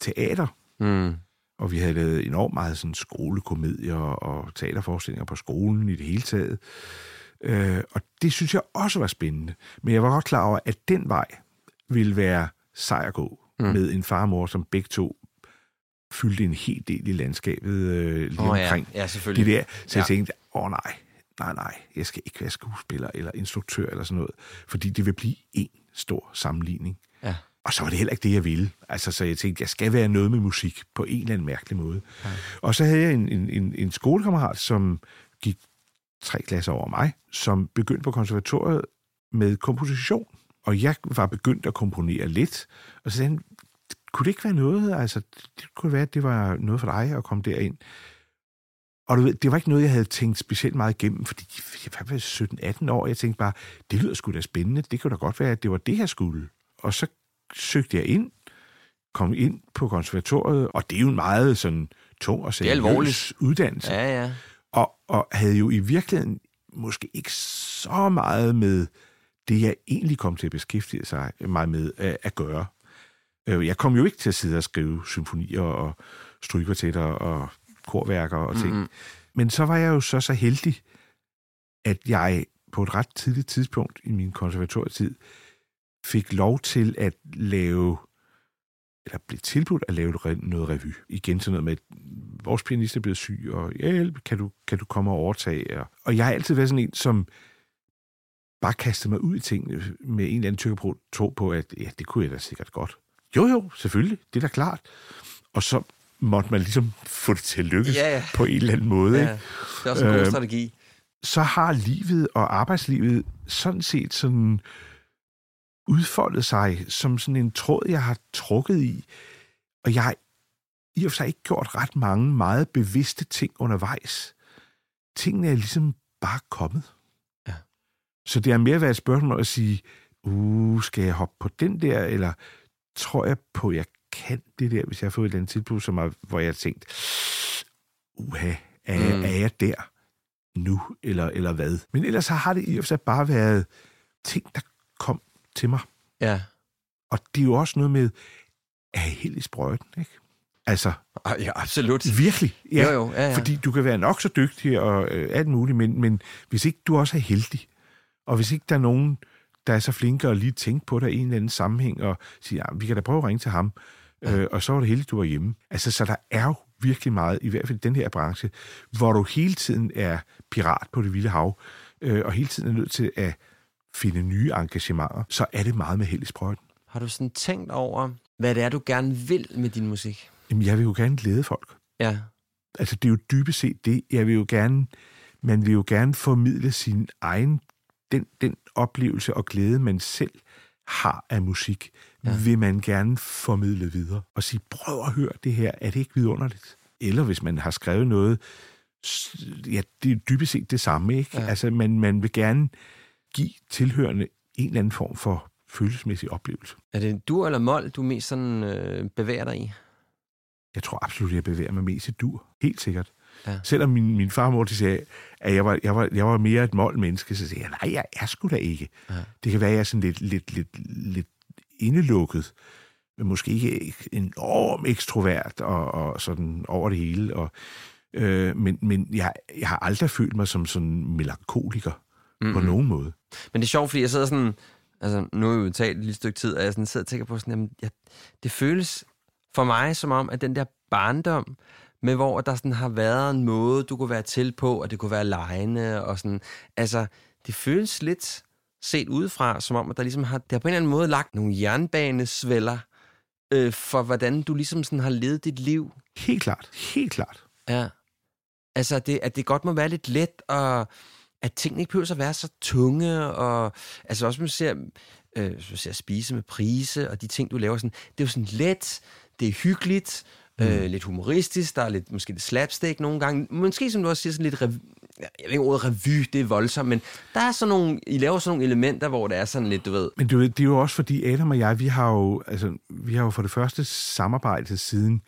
Speaker 2: teater.
Speaker 1: Mm.
Speaker 2: Og vi havde lavet enormt meget sådan skolekomedier og teaterforestillinger på skolen i det hele taget. Øh, og det synes jeg også var spændende. Men jeg var godt klar over, at den vej ville være sej at gå mm. med en far og mor, som begge to fyldte en hel del i landskabet øh, lige
Speaker 1: ja.
Speaker 2: omkring
Speaker 1: Ja, selvfølgelig.
Speaker 2: det der. Så jeg
Speaker 1: Ja.
Speaker 2: tænkte, åh nej, nej, nej, jeg skal ikke være skuespiller eller instruktør eller sådan noget, fordi det vil blive en stor sammenligning.
Speaker 1: Ja.
Speaker 2: Og så var det heller ikke det, jeg ville. Altså, så jeg tænkte, jeg skal være noget med musik på en eller anden mærkelig måde. Ja. Og så havde jeg en, en, en, en skolekammerat, som gik tre klasser over mig, som begyndte på konservatoriet med komposition. Og jeg var begyndt at komponere lidt, og så sagde han, kunne det ikke være noget, altså, det kunne være, at det var noget for dig at komme derind. Og du ved, det var ikke noget, jeg havde tænkt specielt meget igennem, fordi jeg var 17-18 år, jeg tænkte bare, det lyder sgu da spændende, det kunne da godt være, at det var det, jeg skulle. Og så søgte jeg ind, kom ind på konservatoriet, og det er jo en meget sådan tung og seriøs uddannelse
Speaker 1: Ja, ja.
Speaker 2: og, og havde jo i virkeligheden måske ikke så meget med det, jeg egentlig kom til at beskæftige sig mig med at, at gøre. Øh, Jeg kom jo ikke til at sidde og skrive symfonier og strygekvartetter og korværker og ting. Mm-hmm. Men så var jeg jo så så heldig, at jeg på et ret tidligt tidspunkt i min konservatorietid fik lov til at lave eller blev tilbudt at lave noget revy. Igen sådan noget med, at vores pianist er blevet syg, og hjælp, kan du, kan du komme og overtage? Og, og jeg har altid været sådan en, som bare kastede mig ud i tingene med en eller anden tyrker tro på, at ja, det kunne jeg da sikkert godt. Jo, jo, selvfølgelig, det er da klart. Og så måtte man ligesom få det til at lykkes
Speaker 1: Ja, ja.
Speaker 2: på en eller anden måde.
Speaker 1: ja.
Speaker 2: Ikke?
Speaker 1: Det er også en god
Speaker 2: Øh,
Speaker 1: strategi.
Speaker 2: så har livet og arbejdslivet sådan set sådan udfoldet sig som sådan en tråd, jeg har trukket i. Og jeg har i og for sig ikke gjort ret mange meget bevidste ting undervejs. Tingene er ligesom bare kommet.
Speaker 1: Ja.
Speaker 2: Så det har mere været et spørgsmål at sige, uh, skal jeg hoppe på den der, eller tror jeg på, at jeg kan det der, hvis jeg har fået et eller andet tilbud, som er, hvor jeg har tænkt, uha, er,
Speaker 1: Mm.
Speaker 2: er jeg der nu, eller, eller hvad? Men ellers har det i og for sig bare været ting, der kom til mig.
Speaker 1: Ja.
Speaker 2: Og det er jo også noget med, er jeg helt i sprøjten, ikke? Altså,
Speaker 1: Ja, absolut.
Speaker 2: virkelig. Ja,
Speaker 1: Jo, jo, ja, ja.
Speaker 2: Fordi du kan være nok så dygtig og øh, alt muligt, men, men hvis ikke du også er heldig, og hvis ikke der er nogen, der er så flinke at lige tænke på dig i en eller anden sammenhæng, og sige, ja, vi kan da prøve at ringe til ham, øh, og så var det heldigt, du var hjemme. Altså, så der er jo virkelig meget, i hvert fald i den her branche, hvor du hele tiden er pirat på det vilde hav, øh, og hele tiden er nødt til at finde nye engagementer, så er det meget med held i sprøjten.
Speaker 1: Har du sådan tænkt over, hvad det er, du gerne vil med din musik?
Speaker 2: Jamen, jeg vil jo gerne glæde folk.
Speaker 1: Ja.
Speaker 2: Altså, det er jo dybest set det. Jeg vil jo gerne, man vil jo gerne formidle sin egen, den, den oplevelse og glæde, man selv har af musik, ja. vil man gerne formidle videre. Og sige, prøv at høre det her, er det ikke vidunderligt? Eller hvis man har skrevet noget, ja, det er dybest set det samme, ikke? Ja. Altså, man, man vil gerne give tilhørende en eller anden form for følelsesmæssig oplevelse.
Speaker 1: Er det dur eller mol, du mest sådan øh, bevæger dig i?
Speaker 2: Jeg tror absolut, jeg bevæger mig mest i dur. Helt sikkert.
Speaker 1: Ja.
Speaker 2: Selvom min, min far og mor de sagde, at jeg var, jeg, var, jeg var mere et målmenneske, så sagde jeg, nej, jeg er sgu da ikke.
Speaker 1: Ja.
Speaker 2: Det kan være, at jeg er sådan lidt, lidt, lidt, lidt indelukket, men måske ikke enormt ekstrovert og, og sådan over det hele. Og, øh, men men jeg, jeg har aldrig følt mig som sådan melankoliker mm-hmm. på nogen måde.
Speaker 1: Men det er sjovt, fordi jeg sidder sådan... Altså, nu har vi jo talt et lille stykke tid, og jeg sådan sidder og tænker på sådan, jamen, jeg, det føles for mig som om, at den der barndom, med hvor der sådan har været en måde, du kunne være til på, og det kunne være lejende, og sådan, altså, det føles lidt set udefra, som om, at der ligesom har, det har på en eller anden måde lagt nogle jernbanesvælder øh, for, hvordan du ligesom sådan har levet dit liv.
Speaker 2: Helt klart, helt klart.
Speaker 1: Ja. Altså, det, at det godt må være lidt let, og at tingene ikke behøver at være så tunge, og altså også, man ser, øh, man ser spise med prise, og de ting, du laver, sådan, det er jo sådan let, det er hyggeligt, mm. øh, lidt humoristisk, der er lidt, måske lidt slapstick nogle gange, måske som du også siger, sådan lidt rev- jeg ved ikke, ordet revy, det er voldsomt, men der er sådan nogle, I laver sådan nogle elementer, hvor det er sådan lidt, du ved...
Speaker 2: Men du ved, det er jo også fordi Adam og jeg, vi har jo, altså, vi har jo for det første samarbejdet siden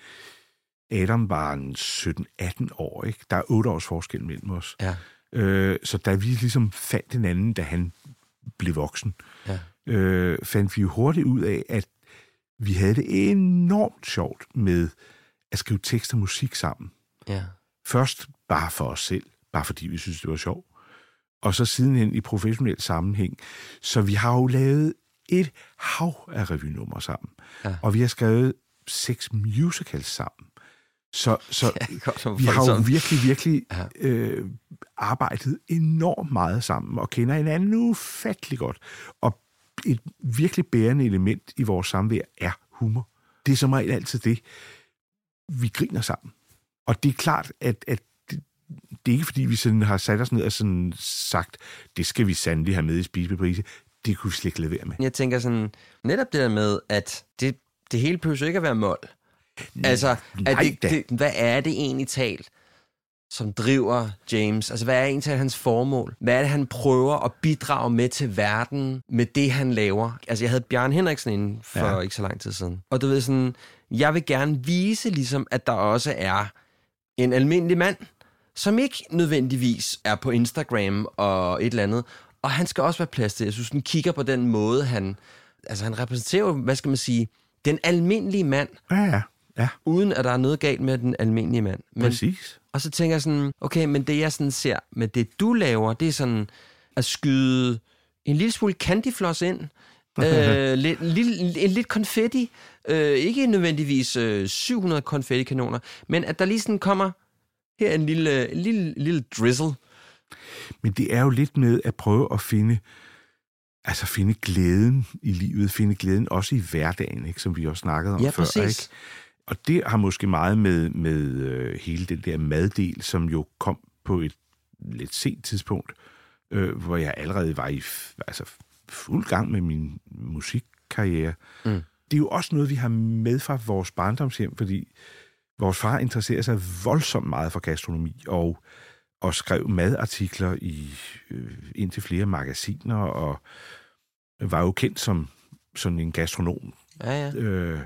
Speaker 2: Adam var en 17-18 år, ikke? Der er 8 års forskel mellem os.
Speaker 1: Ja.
Speaker 2: Øh, så da vi ligesom fandt hinanden, da han blev voksen,
Speaker 1: Ja.
Speaker 2: øh, fandt vi jo hurtigt ud af, at vi havde det enormt sjovt med at skrive tekst og musik sammen.
Speaker 1: Ja.
Speaker 2: Først bare for os selv, bare fordi vi synes, det var sjovt. Og så sidenhen i professionel sammenhæng. Så vi har jo lavet et hav af revynumre sammen.
Speaker 1: Ja.
Speaker 2: Og vi har skrevet seks musicals sammen. Så, så
Speaker 1: Ja, så
Speaker 2: vi har jo virkelig, virkelig
Speaker 1: Ja.
Speaker 2: øh, arbejdet enormt meget sammen og kender hinanden ufattelig godt. Og et virkelig bærende element i vores samvær er humor. Det er som regel altid det. Vi griner sammen. Og det er klart, at, at det, det er ikke fordi, vi sådan har sat os ned og sådan sagt, det skal vi sandelig have med i spisebeprise. Det kunne vi slet ikke lade være med.
Speaker 1: Jeg tænker sådan, netop det der med, at det, det hele behøver ikke at være mål. Altså,
Speaker 2: nej
Speaker 1: det,
Speaker 2: da.
Speaker 1: det, hvad er det egentlig talt, som driver James? Altså, hvad er egentlig hans formål? Hvad er det, han prøver at bidrage med til verden med det, han laver? Altså, jeg havde Bjørn Henriksen inde for. Ja. ikke så lang tid siden. Og du ved sådan, jeg vil gerne vise ligesom, at der også er en almindelig mand, som ikke nødvendigvis er på Instagram og et eller andet. Og han skal også være plads til. Jeg synes, den kigger på den måde, han... Altså, han repræsenterer hvad skal man sige, den almindelige mand,
Speaker 2: Ja, ja. Ja,
Speaker 1: uden at der er noget galt med den almindelige mand. Men,
Speaker 2: præcis.
Speaker 1: og så tænker jeg sådan, okay, men det jeg sådan ser med det, du laver, det er sådan at skyde en lille smule candyfloss ind, øh, lidt, lille, en lidt konfetti, øh, ikke nødvendigvis øh, 700 konfettikanoner, men at der lige sådan kommer her en lille, en lille, lille drizzle.
Speaker 2: Men det er jo lidt med at prøve at finde, altså finde glæden i livet, finde glæden også i hverdagen, ikke, som vi også snakkede om
Speaker 1: Ja,
Speaker 2: før.
Speaker 1: præcis.
Speaker 2: Ikke? Og det har måske meget med, med øh, hele den der maddel, som jo kom på et lidt sent tidspunkt, øh, hvor jeg allerede var i altså, fuld gang med min musikkarriere.
Speaker 1: Mm.
Speaker 2: Det er jo også noget, vi har med fra vores barndomshjem, fordi vores far interesserer sig voldsomt meget for gastronomi, og og skrev madartikler i øh, indtil flere magasiner, og var jo kendt som sådan en gastronom.
Speaker 1: Ja, ja.
Speaker 2: Øh,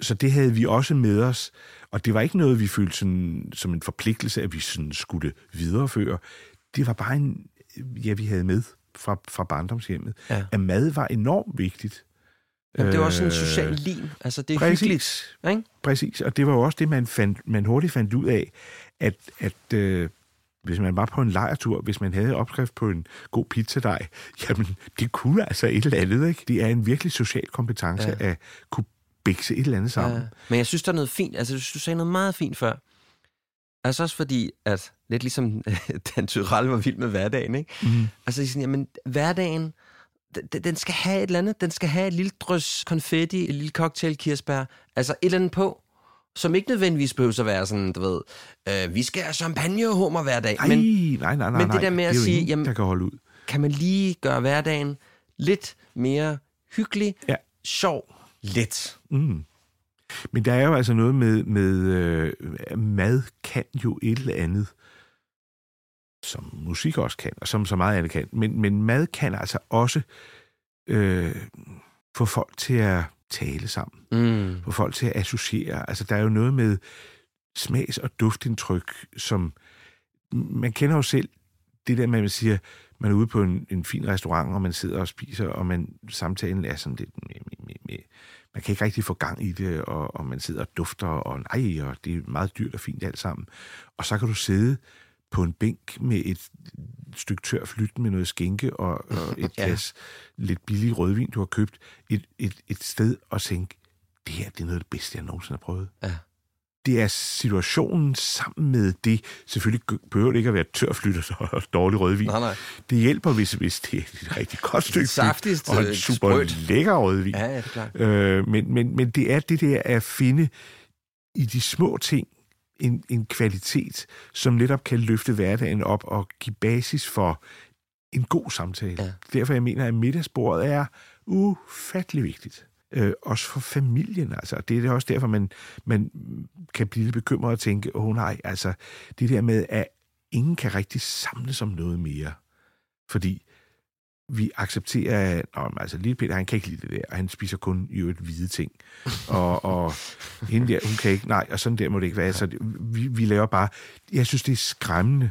Speaker 2: så det havde vi også med os, og det var ikke noget, vi følte sådan, som en forpligtelse, at vi sådan skulle videreføre. Det var bare en, ja, vi havde med fra, fra barndomshjemmet,
Speaker 1: Ja.
Speaker 2: at mad var enormt vigtigt.
Speaker 1: Jamen, det er også en
Speaker 2: Øh,
Speaker 1: social lim. Altså, det er
Speaker 2: præcis.
Speaker 1: hyggeligt. Ikke?
Speaker 2: Præcis, og det var jo også det, man, fandt, man hurtigt fandt ud af, at, at øh, hvis man var på en lejretur, hvis man havde opskrift på en god pizzadej, jamen, det kunne altså et eller andet, ikke? Det er en virkelig social kompetence
Speaker 1: ja.
Speaker 2: at kunne bikse et eller andet sammen.
Speaker 1: Ja. Men jeg synes, der er noget fint. Altså, du sagde noget meget fint før. Altså også fordi, at lidt ligesom Dan Tyrell var vild med hverdagen, ikke?
Speaker 2: Mm.
Speaker 1: Altså, sådan, jamen, hverdagen, den, den skal have et eller andet. Den skal have et lille drøs konfetti, et lille cocktail kirsebær. Altså et eller andet på, som ikke nødvendigvis behøver at være sådan, du ved, øh, vi skal have champagne og hummer hver dag.
Speaker 2: Nej,
Speaker 1: Men
Speaker 2: nej, nej, nej.
Speaker 1: men det der med at sige,
Speaker 2: ingen,
Speaker 1: jamen-
Speaker 2: der kan holde ud.
Speaker 1: kan man lige gøre hverdagen lidt mere hyggelig,
Speaker 2: Ja.
Speaker 1: sjov, let.
Speaker 2: Mm. Men der er jo altså noget med, med øh, mad kan jo et eller andet, som musik også kan, og som så meget andet kan. Men, men mad kan altså også øh, få folk til at tale sammen,
Speaker 1: Mm.
Speaker 2: få folk til at associere. Altså der er jo noget med smags- og duftindtryk, som man kender jo selv det der med, at man siger, man er ude på en, en fin restaurant, og man sidder og spiser, og man samtalen er sådan lidt... Med, med, med, man kan ikke rigtig få gang i det, og, og man sidder og dufter, og nej, og det er meget dyrt og fint alt sammen. Og så kan du sidde på en bænk med et stykke tør flyt med noget skænke og, og et
Speaker 1: Ja.
Speaker 2: glas lidt billig rødvin, du har købt, et, et, et sted og tænke, det her det er noget af det bedste, jeg nogensinde har prøvet.
Speaker 1: Ja.
Speaker 2: Det er situationen sammen med det. Selvfølgelig behøver det ikke at være tørflyt og dårlig rødvin.
Speaker 1: Nej, nej.
Speaker 2: Det hjælper, hvis, hvis det er et rigtig godt stykke flyt
Speaker 1: Saftigt,
Speaker 2: og en
Speaker 1: øh,
Speaker 2: super
Speaker 1: sprødt.
Speaker 2: lækker rødvin.
Speaker 1: Ja, ja, det er klart.
Speaker 2: Øh, men, men, men det er det der at finde i de små ting en, en kvalitet, som netop kan løfte hverdagen op og give basis for en god samtale.
Speaker 1: Ja.
Speaker 2: Derfor jeg mener, at middagsbordet er ufattelig vigtigt. Øh, også for familien, altså. Det er også derfor, man, man kan blive lidt bekymret og tænke, åh oh, nej, altså, det der med, at ingen kan rigtig samles om noget mere. Fordi vi accepterer, at oh, altså, lille Peter, han kan ikke lide det der, og han spiser kun i øvrigt hvide ting. Og, og hende der, hun kan ikke, nej, og sådan der må det ikke være. Så det, vi, vi laver bare, jeg synes, det er skræmmende.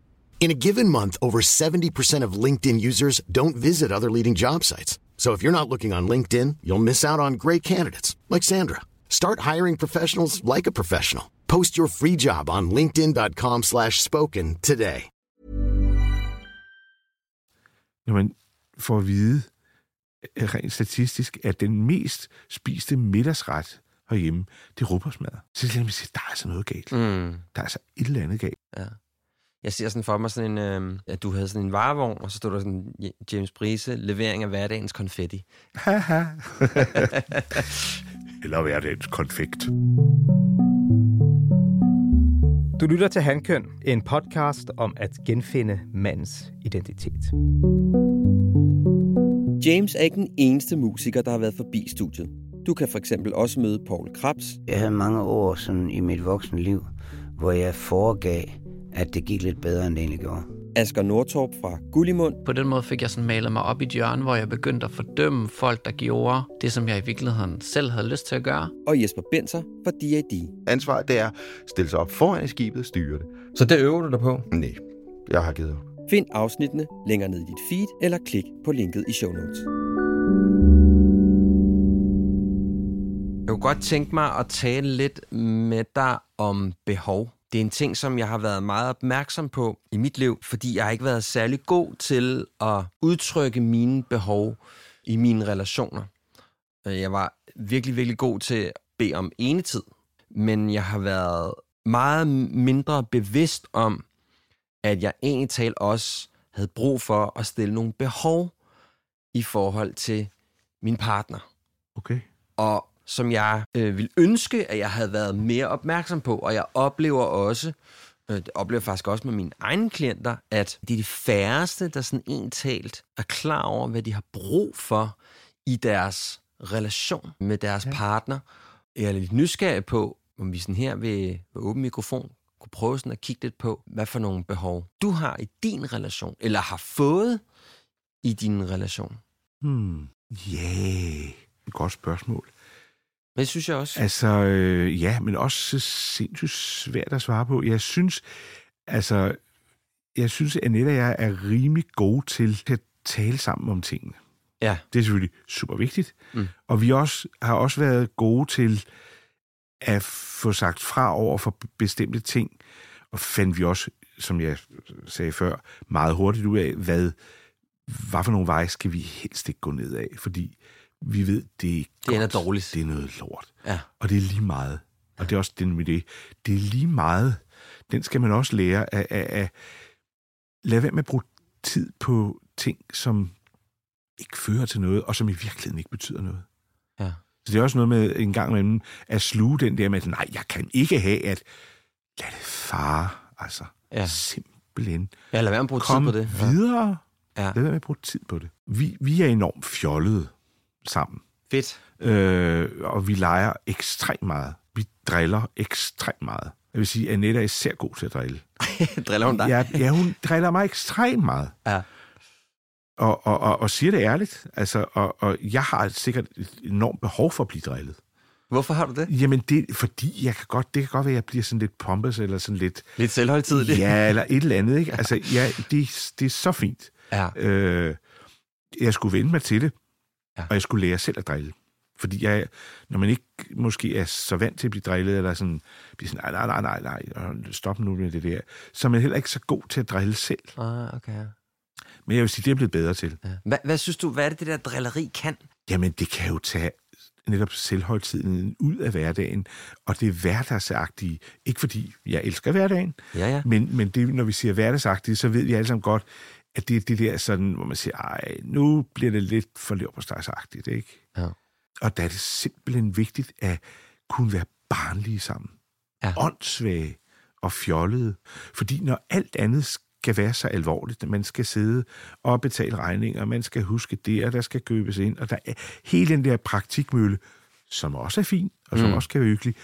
Speaker 5: In a given month, over 70% of LinkedIn users don't visit other leading job sites. So if you're not looking on LinkedIn, you'll miss out on great candidates like Sandra. Start hiring professionals like a professional. Post your free job on linkedin.com slash spoken today.
Speaker 2: Når man får at vide, øh, rent statistisk, at den mest spiste middagsret herhjemme, det er råbrødsmad. Så siger jeg, der er altså noget galt.
Speaker 1: Mm.
Speaker 2: Der er altså et eller andet galt.
Speaker 1: Ja. Jeg ser sådan for mig sådan en, øh, at du havde sådan en varevogn, og så stod der sådan James Brise, levering af hverdagens konfetti.
Speaker 2: Eller hverdagens konfekt.
Speaker 6: Du lytter til Handkøn, en podcast om at genfinde mandens identitet.
Speaker 7: James er ikke den eneste musiker, der har været forbi studiet. Du kan for eksempel også møde Paul Krabs,
Speaker 8: Jeg havde mange år sådan, i mit voksne liv, hvor jeg foregav, at det gik lidt bedre, end det egentlig gjorde.
Speaker 7: Asger Nordtorp fra Gullimund
Speaker 9: På den måde fik jeg sådan malet mig op i et hjørne, hvor jeg begyndte at fordømme folk, der gjorde det, som jeg i virkeligheden selv havde lyst til at gøre.
Speaker 7: og Jesper Benser fra D.A.D.
Speaker 10: Ansvar, det er at stille sig op foran i skibet og styre det.
Speaker 1: Så det øver du dig på?
Speaker 10: Nej, jeg har givet op.
Speaker 7: Find afsnittene længere ned i dit feed, eller klik på linket i show notes.
Speaker 1: Jeg kunne godt tænke mig at tale lidt med dig om behov. Det er en ting, som jeg har været meget opmærksom på i mit liv, fordi jeg har ikke været særlig god til at udtrykke mine behov i mine relationer. Øh, Jeg var virkelig, virkelig god til at bede om enetid, men jeg har været meget mindre bevidst om, at jeg egentlig talt også havde brug for at stille nogle behov i forhold til min partner
Speaker 2: Okay.
Speaker 1: og som jeg øh, vil ønske, at jeg havde været mere opmærksom på. Og jeg oplever også, øh, det oplever faktisk også med mine egne klienter, at det er de færreste, der sådan entalt er klar over, hvad de har brug for i deres relation med deres ja. partner. Jeg er lidt nysgerrig på, om vi sådan her ved, ved åben mikrofon kunne prøve sådan at kigge lidt på, hvad for nogle behov du har i din relation, eller har fået i din relation.
Speaker 2: Hmm. Ja, yeah. godt spørgsmål.
Speaker 1: Men det synes jeg også.
Speaker 2: Altså, øh, ja, men også sindssygt svært at svare på. Jeg synes, altså, jeg synes, at Annette og jeg er rimelig gode til at tale sammen om tingene.
Speaker 1: Ja.
Speaker 2: Det er selvfølgelig super vigtigt.
Speaker 1: Mm.
Speaker 2: Og vi også, har også været gode til at få sagt fra over for bestemte ting. Og fandt vi også, som jeg sagde før, meget hurtigt ud af, hvad, hvad for nogle veje skal vi helst ikke gå ned af. Fordi vi ved, det er
Speaker 1: Det
Speaker 2: godt.
Speaker 1: dårligt.
Speaker 2: Det er noget lort.
Speaker 1: Ja.
Speaker 2: Og det er lige meget. Og det er også den med det. Det er lige meget. Den skal man også lære at, at, at lade være med at bruge tid på ting, som ikke fører til noget, og som i virkeligheden ikke betyder noget.
Speaker 1: Ja.
Speaker 2: Så det er også noget med en gang imellem at sluge den der med, at nej, jeg kan ikke have at lad det fare. Altså,
Speaker 1: Ja.
Speaker 2: simpelthen.
Speaker 1: Ja, lad være med at bruge
Speaker 2: Kom
Speaker 1: tid på det. Ja.
Speaker 2: videre.
Speaker 1: Ja.
Speaker 2: Lad være med at bruge tid på det. Vi, vi er enormt fjollede sammen.
Speaker 1: Fedt.
Speaker 2: Øh, og vi leger ekstremt meget. Vi driller ekstremt meget. Jeg vil sige, at Annette er især god til at drille.
Speaker 1: Driller hun dig?
Speaker 2: Ja, ja, hun driller mig ekstremt meget.
Speaker 1: Ja.
Speaker 2: Og, og, og, og siger det ærligt. Altså, og, og jeg har sikkert et enormt behov for at blive drillet.
Speaker 1: Hvorfor har du det?
Speaker 2: Jamen, det fordi, jeg kan godt, det kan godt være, at jeg bliver sådan lidt pompous, eller sådan lidt...
Speaker 1: Lidt selvhøjtidligt.
Speaker 2: Ja, eller et eller andet, ikke? Altså, ja, det, det er så fint.
Speaker 1: Ja.
Speaker 2: Øh, jeg skulle vende mig til det,
Speaker 1: Ja.
Speaker 2: og jeg skulle lære selv at drille. Fordi jeg, når man ikke måske er så vant til at blive drillet, eller sådan, bliver sådan, nej, nej, nej, nej, nej, stop nu med det der, så er man heller ikke så god til at drille selv.
Speaker 1: Ah, okay.
Speaker 2: Men jeg vil sige, det er blevet bedre til.
Speaker 1: Ja. Hvad, hvad synes du, hvad er det, det der drilleri kan?
Speaker 2: Jamen, det kan jo tage netop selvhøjtiden ud af hverdagen, og det er hverdagsagtige. Ikke fordi jeg elsker hverdagen,
Speaker 1: Ja, ja.
Speaker 2: men, men det, når vi siger hverdagsagtige, så ved vi alle sammen godt, at det er det der sådan, hvor man siger, ej, nu bliver det lidt for leverpostejsagtigt, ikke?
Speaker 1: Ja.
Speaker 2: Og der er det simpelthen vigtigt at kunne være barnlige sammen.
Speaker 1: Ja.
Speaker 2: Åndssvage og fjollede. Fordi når alt andet skal være så alvorligt, at man skal sidde og betale regninger, man skal huske det, og der skal købes ind, og der er hele den der praktikmølle, som også er fin, og som
Speaker 1: Mm.
Speaker 2: også kan være hyggelig,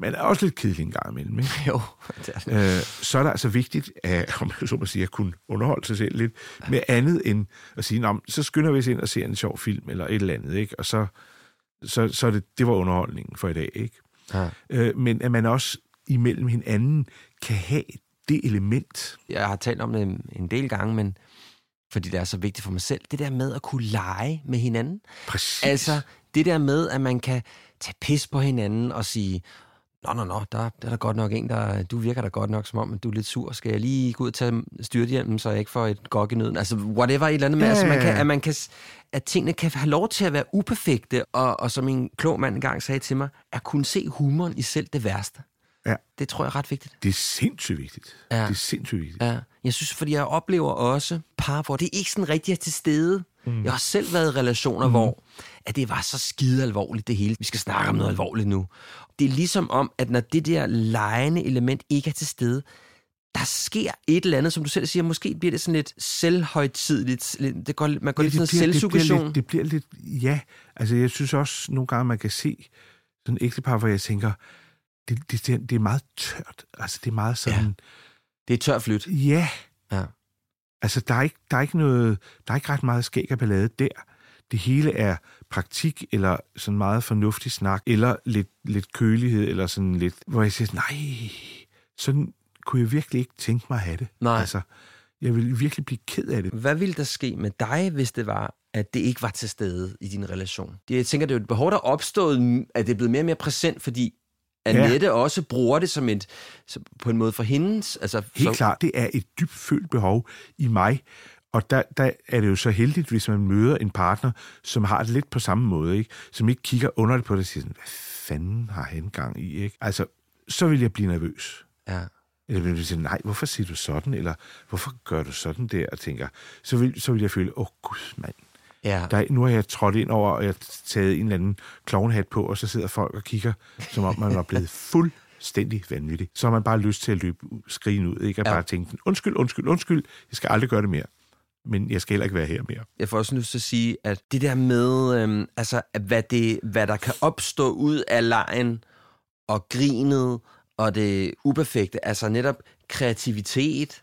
Speaker 2: men er også lidt kedelig en gang imellem. Ikke?
Speaker 1: Jo, det er det.
Speaker 2: Øh, så er det altså vigtigt, at, om man så må sige, at kunne underholde sig selv lidt med andet end at sige, Nå, så skynder vi os ind og ser en sjov film eller et eller andet, ikke? og så, så, så er det, det var underholdningen for i dag. Ikke?
Speaker 1: Ja.
Speaker 2: Øh, men at man også imellem hinanden kan have det element.
Speaker 1: Jeg har talt om det en- en del gange, men fordi det er så vigtigt for mig selv, det der med at kunne lege med hinanden.
Speaker 2: Præcis.
Speaker 1: Altså, det der med, at man kan tage pis på hinanden og sige, Nå, nå, nå, der, der er der godt nok en, der... Du virker da godt nok som om, at du er lidt sur. Skal jeg lige gå ud og tage styrthjelmen, så jeg ikke får et gok i nøden? Altså, whatever, et eller andet med.
Speaker 2: Ja,
Speaker 1: Altså, man kan, at, man kan, at tingene kan have lov til at være uperfekte, og, og som en klog mand engang sagde til mig, at kunne se humoren i selv det værste.
Speaker 2: Ja.
Speaker 1: Det tror jeg er ret vigtigt.
Speaker 2: Det er sindssygt vigtigt.
Speaker 1: Ja.
Speaker 2: Det er sindssygt vigtigt.
Speaker 1: Ja, jeg synes, fordi jeg oplever også par, hvor det ikke sådan rigtig er til stede. Mm. Jeg har selv været i relationer, mm. hvor at det var så skide alvorligt det hele. Vi skal snakke om noget alvorligt nu. Det er ligesom om, at når det der lejende element ikke er til stede, der sker et eller andet, som du selv siger, måske bliver det sådan lidt selvhøjtidligt. Det går, man går
Speaker 2: Ja,
Speaker 1: lidt sådan
Speaker 2: det, bliver, det, bliver
Speaker 1: selvsuggestion.
Speaker 2: lidt, det bliver lidt... Ja, altså jeg synes også nogle gange, man kan se sådan et ægtepar, hvor jeg tænker, det, det, det, er meget tørt. Altså det er meget sådan... Ja.
Speaker 1: Det er tør flyt.
Speaker 2: Ja.
Speaker 1: Ja.
Speaker 2: Altså der er, ikke, der er ikke noget... Der er ikke ret meget skæg og ballade der. Det hele er praktik, eller sådan meget fornuftig snak, eller lidt, lidt kølighed, eller sådan lidt... Hvor jeg siger, nej, sådan kunne jeg virkelig ikke tænke mig at have det.
Speaker 1: Nej.
Speaker 2: Altså, jeg vil virkelig blive ked af det.
Speaker 1: Hvad ville der ske med dig, hvis det var, at det ikke var til stede i din relation? Det, jeg tænker, det er jo et behov, der er opstået, at det er blevet mere og mere præsent, fordi Annette ja. også bruger det som et, på en måde for hendes... Altså,
Speaker 2: Helt
Speaker 1: så,
Speaker 2: klart, det er et dybt følt behov i mig. Og der, der er det jo så heldigt, hvis man møder en partner, som har det lidt på samme måde, ikke? som ikke kigger under det på det og siger sådan, hvad fanden har han gang i? Ikke? Altså, så vil jeg blive nervøs.
Speaker 1: Ja.
Speaker 2: Eller vil jeg sige, nej, hvorfor siger du sådan? Eller hvorfor gør du sådan der? Og tænker, så vil, så vil jeg føle, åh oh, gud, mand.
Speaker 1: Ja.
Speaker 2: Der, er- nu har jeg trådt ind over, og jeg har taget en eller anden klovnhat på, og så sidder folk og kigger, som om man var blevet fuldstændig vanvittig. Så har man bare lyst til at løbe skrigen ud, ikke? Og
Speaker 1: ja.
Speaker 2: bare tænke, undskyld, undskyld, undskyld, jeg skal aldrig gøre det mere. Men jeg skal heller ikke være her mere.
Speaker 1: Jeg får også lyst til at sige, at det der med, øhm, altså, at hvad, det, hvad der kan opstå ud af lejen og grinet og det uperfekte, altså netop kreativitet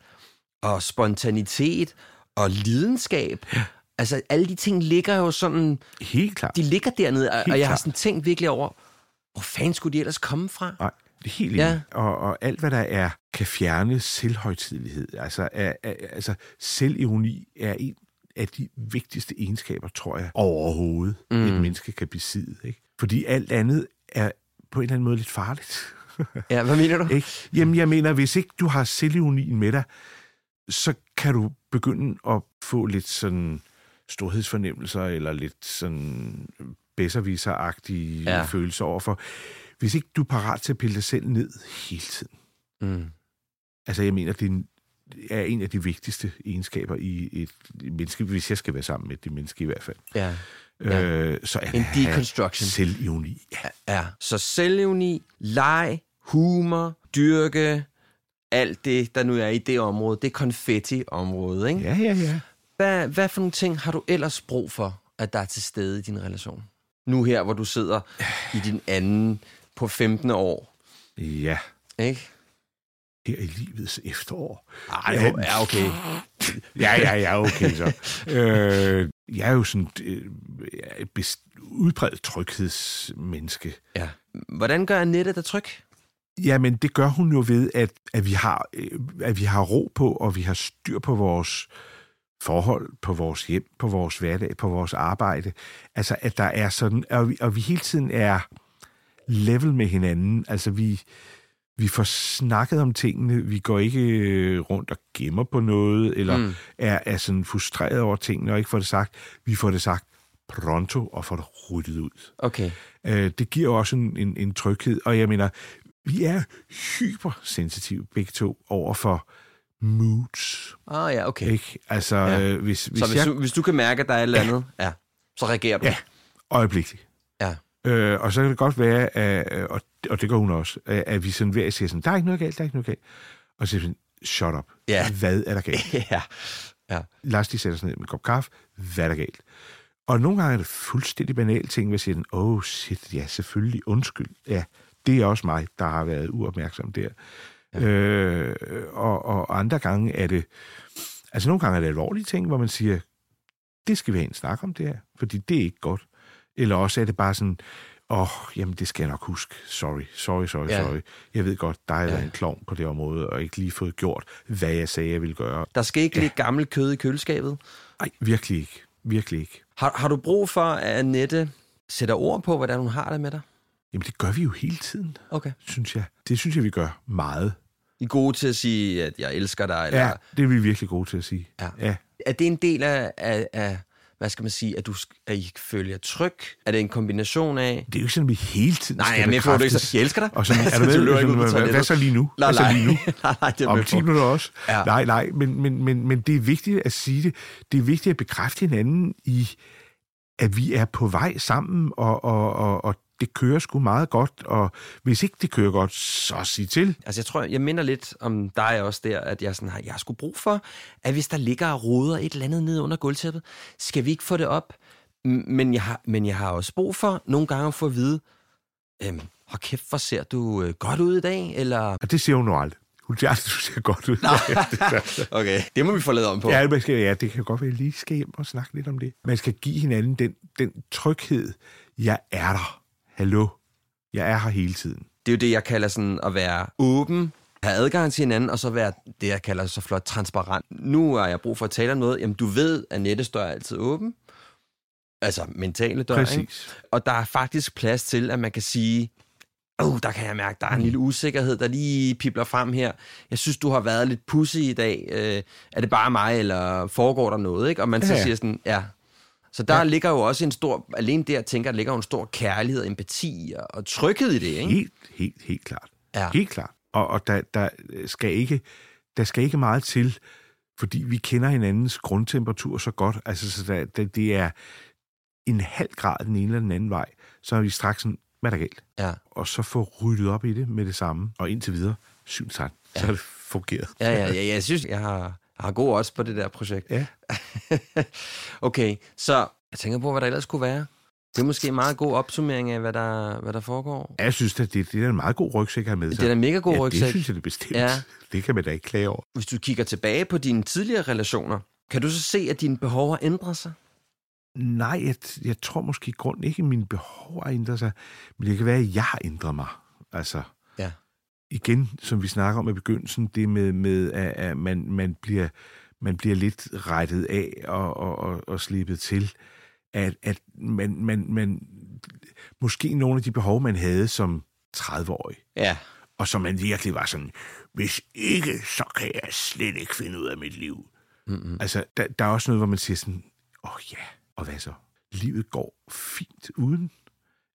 Speaker 1: og spontanitet og lidenskab. Ja. Altså, alle de ting ligger jo sådan...
Speaker 2: Helt klart.
Speaker 1: De ligger dernede, og,
Speaker 2: Helt
Speaker 1: og jeg har sådan tænkt virkelig over, hvor fanden skulle de ellers komme fra?
Speaker 2: Nej, det er helt
Speaker 1: Ja.
Speaker 2: og, og alt, hvad der er, kan fjerne selvhøjtidelighed. Altså, er, er, altså selvironi er en af de vigtigste egenskaber, tror jeg, overhovedet,
Speaker 1: mm.
Speaker 2: et menneske kan besidde. Ikke? Fordi alt andet er på en eller anden måde lidt farligt.
Speaker 1: Ja, hvad mener du?
Speaker 2: Ikke? Jamen, jeg mener, hvis ikke du har selvironien med dig, så kan du begynde at få lidt sådan storhedsfornemmelser, eller lidt sådan bedserviseragtige
Speaker 1: Ja.
Speaker 2: følelser overfor. Hvis ikke du er parat til at pille dig selv ned hele tiden.
Speaker 1: Mm.
Speaker 2: Altså, jeg mener, det er en, af de vigtigste egenskaber i et menneske, hvis jeg skal være sammen med det menneske i hvert fald.
Speaker 1: Ja. Ja.
Speaker 2: Øh, så er
Speaker 1: En deconstruction.
Speaker 2: Selvironi. Ja.
Speaker 1: Ja, så selvevni, leg, humor, dyrke, alt det, der nu er i det område, det er konfetti-området, ikke?
Speaker 2: Ja, ja, ja.
Speaker 1: Hvad, hvad for nogle ting har du ellers brug for, at der er til stede i din relation? Nu her, hvor du sidder i din anden på 15 år,
Speaker 2: Ja.
Speaker 1: ikke?
Speaker 2: Her i livets efterår.
Speaker 1: Ej, jo, ja, okay.
Speaker 2: ja, ja, ja, okay så. øh, jeg er jo sådan øh, et udpræget tryghedsmenneske.
Speaker 1: Ja. Hvordan gør Annette dig tryg?
Speaker 2: Jamen, det gør hun jo ved, at, at, vi har, øh, at vi har ro på, og vi har styr på vores forhold på vores hjem, på vores hverdag, på vores arbejde. Altså, at der er sådan, og vi, og vi hele tiden er level med hinanden. Altså, vi, vi får snakket om tingene, vi går ikke øh, rundt og gemmer på noget, eller mm. er, er sådan frustreret over tingene og ikke får det sagt. Vi får det sagt pronto og får det ryddet ud.
Speaker 1: Okay.
Speaker 2: Øh, det giver også en, en, en tryghed, og jeg mener, vi er hypersensitive begge to over for moods.
Speaker 1: Ah ja, okay.
Speaker 2: Ikke? Altså,
Speaker 1: Ja.
Speaker 2: øh, hvis, hvis
Speaker 1: Så hvis,
Speaker 2: jeg...
Speaker 1: du, hvis du kan mærke, at der er et eller andet, ja, så reagerer du.
Speaker 2: Ja, øjeblikkeligt.
Speaker 1: Ja.
Speaker 2: Øh, og så kan det godt være, at, og, og det gør hun også, at, vi sådan hver siger sådan, der er ikke noget galt, der er ikke noget galt. Og så siger sådan, shut up.
Speaker 1: Ja.
Speaker 2: Hvad er der galt?
Speaker 1: ja. ja.
Speaker 2: Lad os lige sætte os ned med en kop kaffe. Hvad er der galt? Og nogle gange er det fuldstændig banale ting, hvor jeg siger, oh shit, ja, selvfølgelig, undskyld. Ja, det er også mig, der har været uopmærksom der. Ja. Øh, og, og andre gange er det, altså nogle gange er det alvorlige ting, hvor man siger, det skal vi have en snak om det her, fordi det er ikke godt. Eller også er det bare sådan, åh, oh, jamen det skal jeg nok huske. Sorry, sorry, sorry,
Speaker 1: Ja.
Speaker 2: sorry. Jeg ved godt, der er
Speaker 1: Ja.
Speaker 2: ja. en klovn på det område, og ikke lige fået gjort, hvad jeg sagde, jeg ville gøre.
Speaker 1: Der skal ikke ligge gammelt kød i køleskabet.
Speaker 2: Nej, virkelig ikke. Virkelig ikke.
Speaker 1: Har, har du brug for, at Annette sætter ord på, hvordan hun har det med dig?
Speaker 2: Jamen, det gør vi jo hele tiden,
Speaker 1: Okay.
Speaker 2: synes jeg. Det synes jeg, vi gør meget.
Speaker 1: I er gode til at sige, at jeg elsker dig? Eller,
Speaker 2: Ja, det er vi virkelig gode til at sige.
Speaker 1: Ja.
Speaker 2: ja.
Speaker 1: Er det en del af, af, af hvad skal man sige, at, du, at I føler tryg? Er det en kombination af...
Speaker 2: Det er jo ikke sådan, at vi hele tiden
Speaker 1: Nej,
Speaker 2: skal
Speaker 1: jeg med at du ikke så- jeg elsker dig.
Speaker 2: Og sådan, er du
Speaker 1: Du
Speaker 2: med? Sådan, hvad, hvad så lige nu?
Speaker 1: Nej,
Speaker 2: hvad så
Speaker 1: nej.
Speaker 2: lige nu?
Speaker 1: nej, nej, det er
Speaker 2: Om
Speaker 1: med
Speaker 2: 10
Speaker 1: på.
Speaker 2: minutter også?
Speaker 1: Ja.
Speaker 2: Nej, nej, men, men, men, men det er vigtigt at sige det. Det er vigtigt at bekræfte hinanden i, at vi er på vej sammen, og, og, og, og det kører sgu meget godt, og hvis ikke det kører godt, så sig til.
Speaker 1: Altså, jeg tror, jeg minder lidt om dig også der, at jeg, sådan, har, jeg sgu brug for, at hvis der ligger og roder et eller andet nede under gulvtæppet, skal vi ikke få det op? Men jeg har, men jeg har også brug for nogle gange at få at vide, øhm, hold kæft, hvor ser du øh, godt ud i dag? Eller...
Speaker 2: Og det siger hun nu aldrig. Hun siger aldrig, du ser godt ud.
Speaker 1: Okay, det må vi få lavet om på.
Speaker 2: Ja, man skal, ja, det kan godt være, at jeg lige skal hjem og snakke lidt om det. Man skal give hinanden den, den tryghed. Jeg er der. Hallo. Jeg er her hele tiden.
Speaker 1: Det er jo det, jeg kalder sådan at være åben, have adgang til hinanden, og så være det, jeg kalder så flot transparent. Nu har jeg brug for at tale om noget. Jamen, du ved, at Nettes dør er altid åben. Altså, mentale dør,
Speaker 2: Præcis.
Speaker 1: ikke? Og der er faktisk plads til, at man kan sige, oh, der kan jeg mærke, der er en lille usikkerhed, der lige pipler frem her. Jeg synes, du har været lidt pussy i dag. Øh, er det bare mig, eller foregår der noget? Ikke? Og man så
Speaker 2: ja.
Speaker 1: siger sådan, ja. Så der ja. ligger jo også en stor, alene der tænker jeg, ligger jo en stor kærlighed, og empati og, og tryghed i det, ikke?
Speaker 2: Helt, helt, helt klart.
Speaker 1: Ja.
Speaker 2: Helt klart. Og, og der, der, skal ikke, der skal ikke meget til, fordi vi kender hinandens grundtemperatur så godt. Altså, så der, der, det er en halv grad den ene eller den anden vej, så er vi straks sådan, hvad er der galt?
Speaker 1: Ja.
Speaker 2: Og så få ryddet op i det med det samme. Og indtil videre, sygt ja. så har det fungeret.
Speaker 1: Ja, ja, ja, jeg synes, jeg har, jeg har god odds på det der projekt.
Speaker 2: Ja.
Speaker 1: okay, så jeg tænker på, hvad der ellers kunne være. Det er måske en meget god opsummering af, hvad der, hvad der foregår.
Speaker 2: Jeg synes, at det, det er en meget god rygsæk have med sig.
Speaker 1: Det er en mega god
Speaker 2: ja,
Speaker 1: rygsæk.
Speaker 2: det synes jeg, det er bestemt.
Speaker 1: Ja.
Speaker 2: Det kan man da ikke klage over.
Speaker 1: Hvis du kigger tilbage på dine tidligere relationer, kan du så se, at dine behov har ændret sig?
Speaker 2: Nej, jeg, jeg tror måske i grunden ikke, at mine behov har ændret sig, men det kan være, at jeg har ændret mig. Altså. Igen, som vi snakker om i begyndelsen, det med, med at, at man, man, bliver, man bliver lidt rettet af og, og, og, og slippet til, at, at man, man, man, måske nogle af de behov, man havde som 30-årig,
Speaker 1: Ja.
Speaker 2: og som man virkelig var sådan, hvis ikke, så kan jeg slet ikke finde ud af mit liv.
Speaker 1: Mm-hmm.
Speaker 2: Altså, der, der er også noget, hvor man siger sådan, åh oh, ja, og hvad så? Livet går fint uden.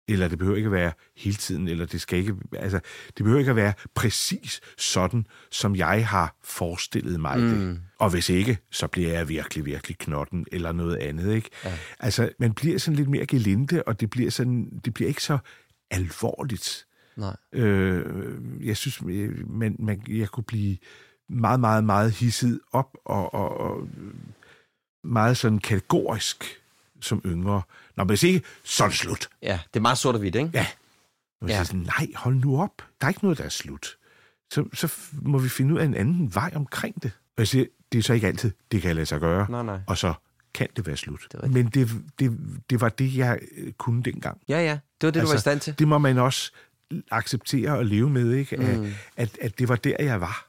Speaker 2: Eller det behøver ikke at være hele tiden, eller det skal ikke, altså, det behøver ikke at være præcis sådan, som jeg har forestillet mig mm. det. Og hvis ikke, så bliver jeg virkelig, virkelig knotten, eller noget andet, ikke? Ja. Altså, man bliver sådan lidt mere gelinde, og det bliver sådan, det bliver ikke så alvorligt.
Speaker 1: Nej.
Speaker 2: Øh, jeg synes, man, man, jeg kunne blive meget, meget, meget hisset op og, og, og meget sådan kategorisk som yngre. Nå, hvis ikke, så er det slut.
Speaker 1: Ja, det er meget sort og hvidt, ikke?
Speaker 2: Ja. Og
Speaker 1: Ja.
Speaker 2: sådan, nej, hold nu op. Der er ikke noget, der er slut. Så, så må vi finde ud af en anden vej omkring det. Og jeg siger, det er så ikke altid, det kan lade sig gøre.
Speaker 1: Nej, nej.
Speaker 2: Og så kan det være slut.
Speaker 1: Det.
Speaker 2: Men det, det, det var det, jeg øh, kunne dengang.
Speaker 1: Ja, ja. Det var det, du var i stand til.
Speaker 2: Det må man også acceptere og leve med, ikke?
Speaker 1: Mm.
Speaker 2: at, at det var der, jeg var.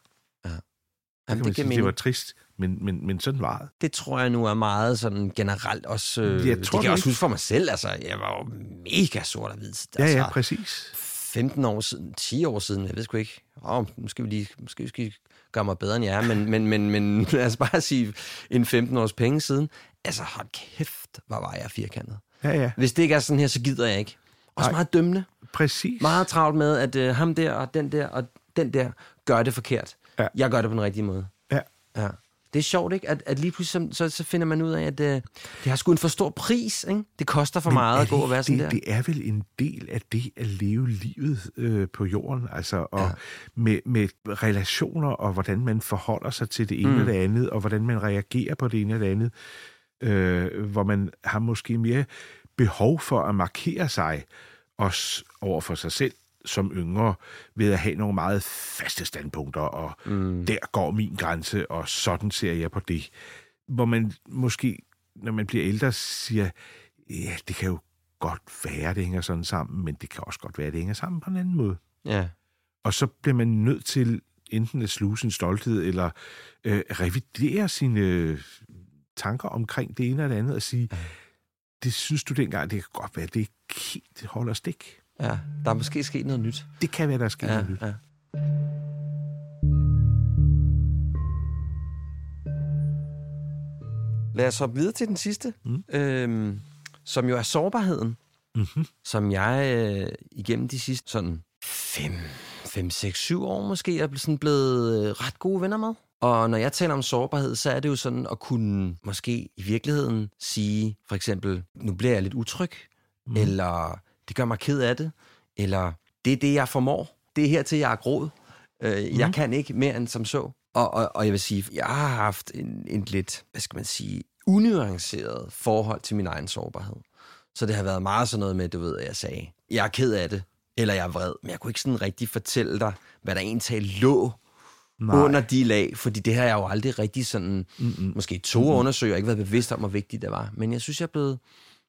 Speaker 2: Kan
Speaker 1: det
Speaker 2: man
Speaker 1: giver
Speaker 2: sige, det var trist, men, men, men sådan var det.
Speaker 1: Det tror jeg nu er meget sådan generelt også... Øh,
Speaker 2: Jeg
Speaker 1: det
Speaker 2: tror
Speaker 1: kan
Speaker 2: det
Speaker 1: jeg også
Speaker 2: ikke.
Speaker 1: huske for mig selv. Altså, jeg var jo mega sort og hvid.
Speaker 2: Ja,
Speaker 1: Altså,
Speaker 2: ja, præcis.
Speaker 1: 15 år siden, 10 år siden, jeg ved sgu ikke. Oh, nu skal vi lige, måske skal vi gøre mig bedre end jeg er, men, men, men, men lad os bare sige en 15 års penge siden. Altså, hold kæft, hvor var jeg firkantet.
Speaker 2: Ja, ja.
Speaker 1: Hvis det ikke er sådan her, så gider jeg ikke. Også
Speaker 2: Nej.
Speaker 1: meget dømmende.
Speaker 2: Præcis.
Speaker 1: Meget travlt med, at øh, ham der og den der og den der gør det forkert.
Speaker 2: Ja.
Speaker 1: Jeg gør det på den rigtige måde.
Speaker 2: Ja.
Speaker 1: Ja. Det er sjovt, ikke? At, at lige pludselig så, så finder man ud af, at øh, det har sgu en for stor pris. Ikke? Det koster for
Speaker 2: Men
Speaker 1: meget at gå og være sådan
Speaker 2: det,
Speaker 1: der.
Speaker 2: Det er vel en del af det at leve livet øh, på jorden, altså og ja. med, med relationer og hvordan man forholder sig til det ene
Speaker 1: Mm.
Speaker 2: og det andet, og hvordan man reagerer på det ene og det andet, øh, hvor man har måske mere behov for at markere sig også over for sig selv som yngre, ved at have nogle meget faste standpunkter, og mm. der går min grænse, og sådan ser jeg på det. Hvor man måske, når man bliver ældre, siger, ja, det kan jo godt være, det hænger sådan sammen, men det kan også godt være, det hænger sammen på en anden måde.
Speaker 1: Ja.
Speaker 2: Og så bliver man nødt til enten at sluge sin stolthed, eller øh, revidere sine øh, tanker omkring det ene eller det andet, og sige, det synes du dengang, det kan godt være, det ikke helt holder stik.
Speaker 1: Ja, der er måske sket noget nyt.
Speaker 2: Det kan være, der er sket
Speaker 1: Ja,
Speaker 2: noget nyt.
Speaker 1: ja. Lad os hoppe videre til den sidste, mm. øhm, som jo er sårbarheden,
Speaker 2: mm-hmm.
Speaker 1: som jeg øh, igennem de sidste sådan 5, 5, 6, 7 år måske er blevet, sådan blevet øh, ret gode venner med. Og når jeg taler om sårbarhed, så er det jo sådan at kunne måske i virkeligheden sige, for eksempel, nu bliver jeg lidt utryg, mm. eller det gør mig ked af det, eller det er det, jeg formår. Det er her til, jeg er groet. Øh, Jeg kan ikke mere end som så. Og, og, og jeg vil sige, jeg har haft en, en lidt, hvad skal man sige, unuanceret forhold til min egen sårbarhed. Så det har været meget sådan noget med, du ved, at jeg sagde, jeg er ked af det, eller jeg er vred, men jeg kunne ikke sådan rigtig fortælle dig, hvad der egentlig lå
Speaker 2: Nej.
Speaker 1: Under de lag, fordi det har jeg jo aldrig rigtig sådan,
Speaker 2: Mm-mm.
Speaker 1: måske to
Speaker 2: Mm-mm.
Speaker 1: undersøger, ikke været bevidst om, hvor vigtigt det var. Men jeg synes, jeg er blevet,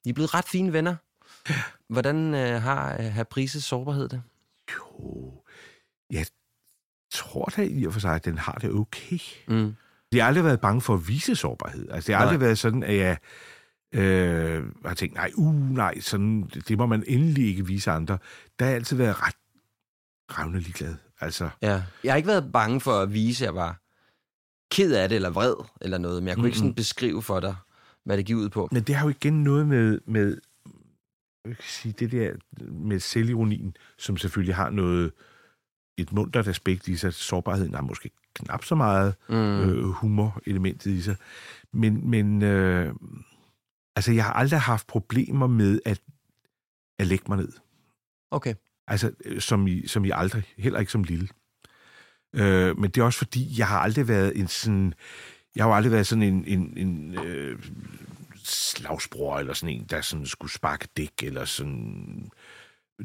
Speaker 1: I er blevet ret fine venner. Hvordan øh, har øh, herr Prises sårbarhed det?
Speaker 2: Jo, jeg tror da i og for sig, at den har det okay.
Speaker 1: Mm.
Speaker 2: Jeg har aldrig været bange for at vise sårbarhed. Altså, det har
Speaker 1: Nej.
Speaker 2: aldrig været sådan, at jeg øh, har tænkt, nej, uh, nej, sådan, det, må man endelig ikke vise andre. Der har jeg altid været ret revne ligeglad. Altså,
Speaker 1: Ja. Jeg har ikke været bange for at vise, at jeg var ked af det, eller vred, eller noget, men jeg kunne ikke sådan beskrive for dig, hvad det gik ud på.
Speaker 2: Men det har jo igen noget med, med jeg kan sige, det der med selvironien, som selvfølgelig har noget, et muntert aspekt i sig. Sårbarheden har måske knap så meget
Speaker 1: Mm.
Speaker 2: øh, humor-elementet i sig. Men, men øh, altså, jeg har aldrig haft problemer med at, at lægge mig ned.
Speaker 1: Okay.
Speaker 2: Altså, øh, som I, som I aldrig. Heller ikke som lille. Øh, men det er også fordi, jeg har aldrig været en sådan... Jeg har jo aldrig været sådan en, en, en øh, slagsbror, eller sådan en, der sådan skulle sparke dæk, eller sådan...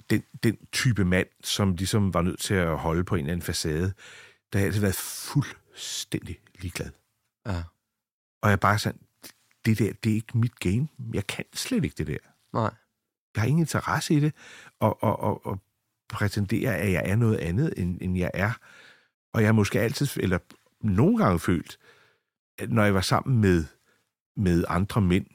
Speaker 2: Den, den type mand, som ligesom var nødt til at holde på en eller anden facade, der har altid været fuldstændig ligeglad.
Speaker 1: Ja.
Speaker 2: Og jeg bare sådan, det der, det er ikke mit game. Jeg kan slet ikke det der.
Speaker 1: Nej.
Speaker 2: Jeg har ingen interesse i det, og, og, og, og prætendere, at jeg er noget andet, end, end jeg er. Og jeg har måske altid, eller nogle gange følt, at når jeg var sammen med, med andre mænd,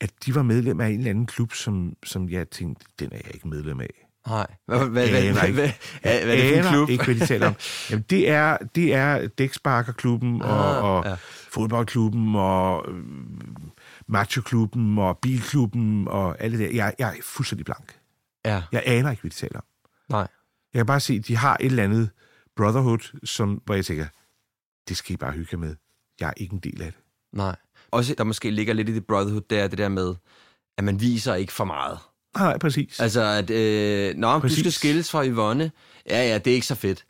Speaker 2: at de var medlem af en eller anden klub, som, som jeg tænkte, den er jeg ikke medlem af.
Speaker 1: Nej. Hvad, hvad, hvad,
Speaker 2: Aner
Speaker 1: hvad,
Speaker 2: ikke.
Speaker 1: hvad, hvad, hvad er det for en klub?
Speaker 2: ikke, hvad de taler om. Jamen, det er, det er dæksparkerklubben og,
Speaker 1: Ah,
Speaker 2: og
Speaker 1: ja.
Speaker 2: fodboldklubben og øh, machoklubben og bilklubben og alt det der. Jeg, jeg er fuldstændig blank.
Speaker 1: Ja.
Speaker 2: Jeg aner ikke, hvad de taler om.
Speaker 1: Nej.
Speaker 2: Jeg kan bare se, at de har et eller andet brotherhood, som, hvor jeg tænker, det skal I bare hygge med. Jeg er ikke en del af det.
Speaker 1: Nej. Også der måske ligger lidt i det brotherhood, det er det der med, at man viser ikke for meget.
Speaker 2: Nej, præcis.
Speaker 1: Altså, at, øh, nå, præcis. du skal skilles fra Yvonne. Ja, ja, det er ikke så fedt.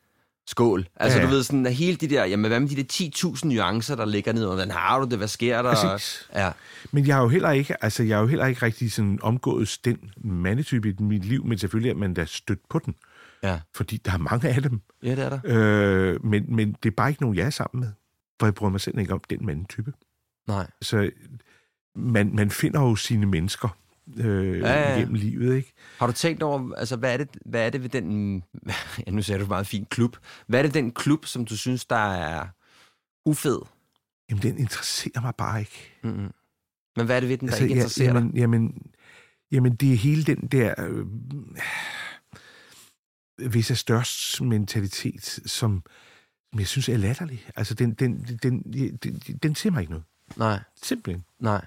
Speaker 1: Skål. Altså,
Speaker 2: Ja.
Speaker 1: du ved, sådan, at hele de der, jamen, hvad med de der 10.000 nuancer, der ligger ned, hvordan har du det, hvad sker der?
Speaker 2: Præcis.
Speaker 1: Ja.
Speaker 2: Men jeg har jo heller ikke, altså jeg har jo heller ikke rigtig sådan omgået den mandetype i mit liv, men selvfølgelig er man da stødt på den.
Speaker 1: Ja.
Speaker 2: Fordi der er mange af dem.
Speaker 1: Ja, det er der.
Speaker 2: Øh, men, men det er bare ikke nogen, jeg er sammen med. For jeg bryder mig selv ikke om den mandetype.
Speaker 1: Nej.
Speaker 2: Så man, man finder jo sine mennesker øh,
Speaker 1: Ja, ja,
Speaker 2: igennem livet, ikke?
Speaker 1: Har du tænkt over, altså, hvad er det, hvad er det ved den, ja, nu sagde du meget fin klub, hvad er det den klub, som du synes, der er ufed?
Speaker 2: Jamen, den interesserer mig bare ikke.
Speaker 1: Mm-hmm. Men hvad er det ved den, der altså, ikke interesserer
Speaker 2: ja, jamen,
Speaker 1: dig?
Speaker 2: Jamen, jamen, det er hele den der... Øh, hvis er størst mentalitet, som, som jeg synes er latterlig. Altså, den, den, den, den, den siger mig ikke noget.
Speaker 1: Nej.
Speaker 2: Simpelthen.
Speaker 1: Nej.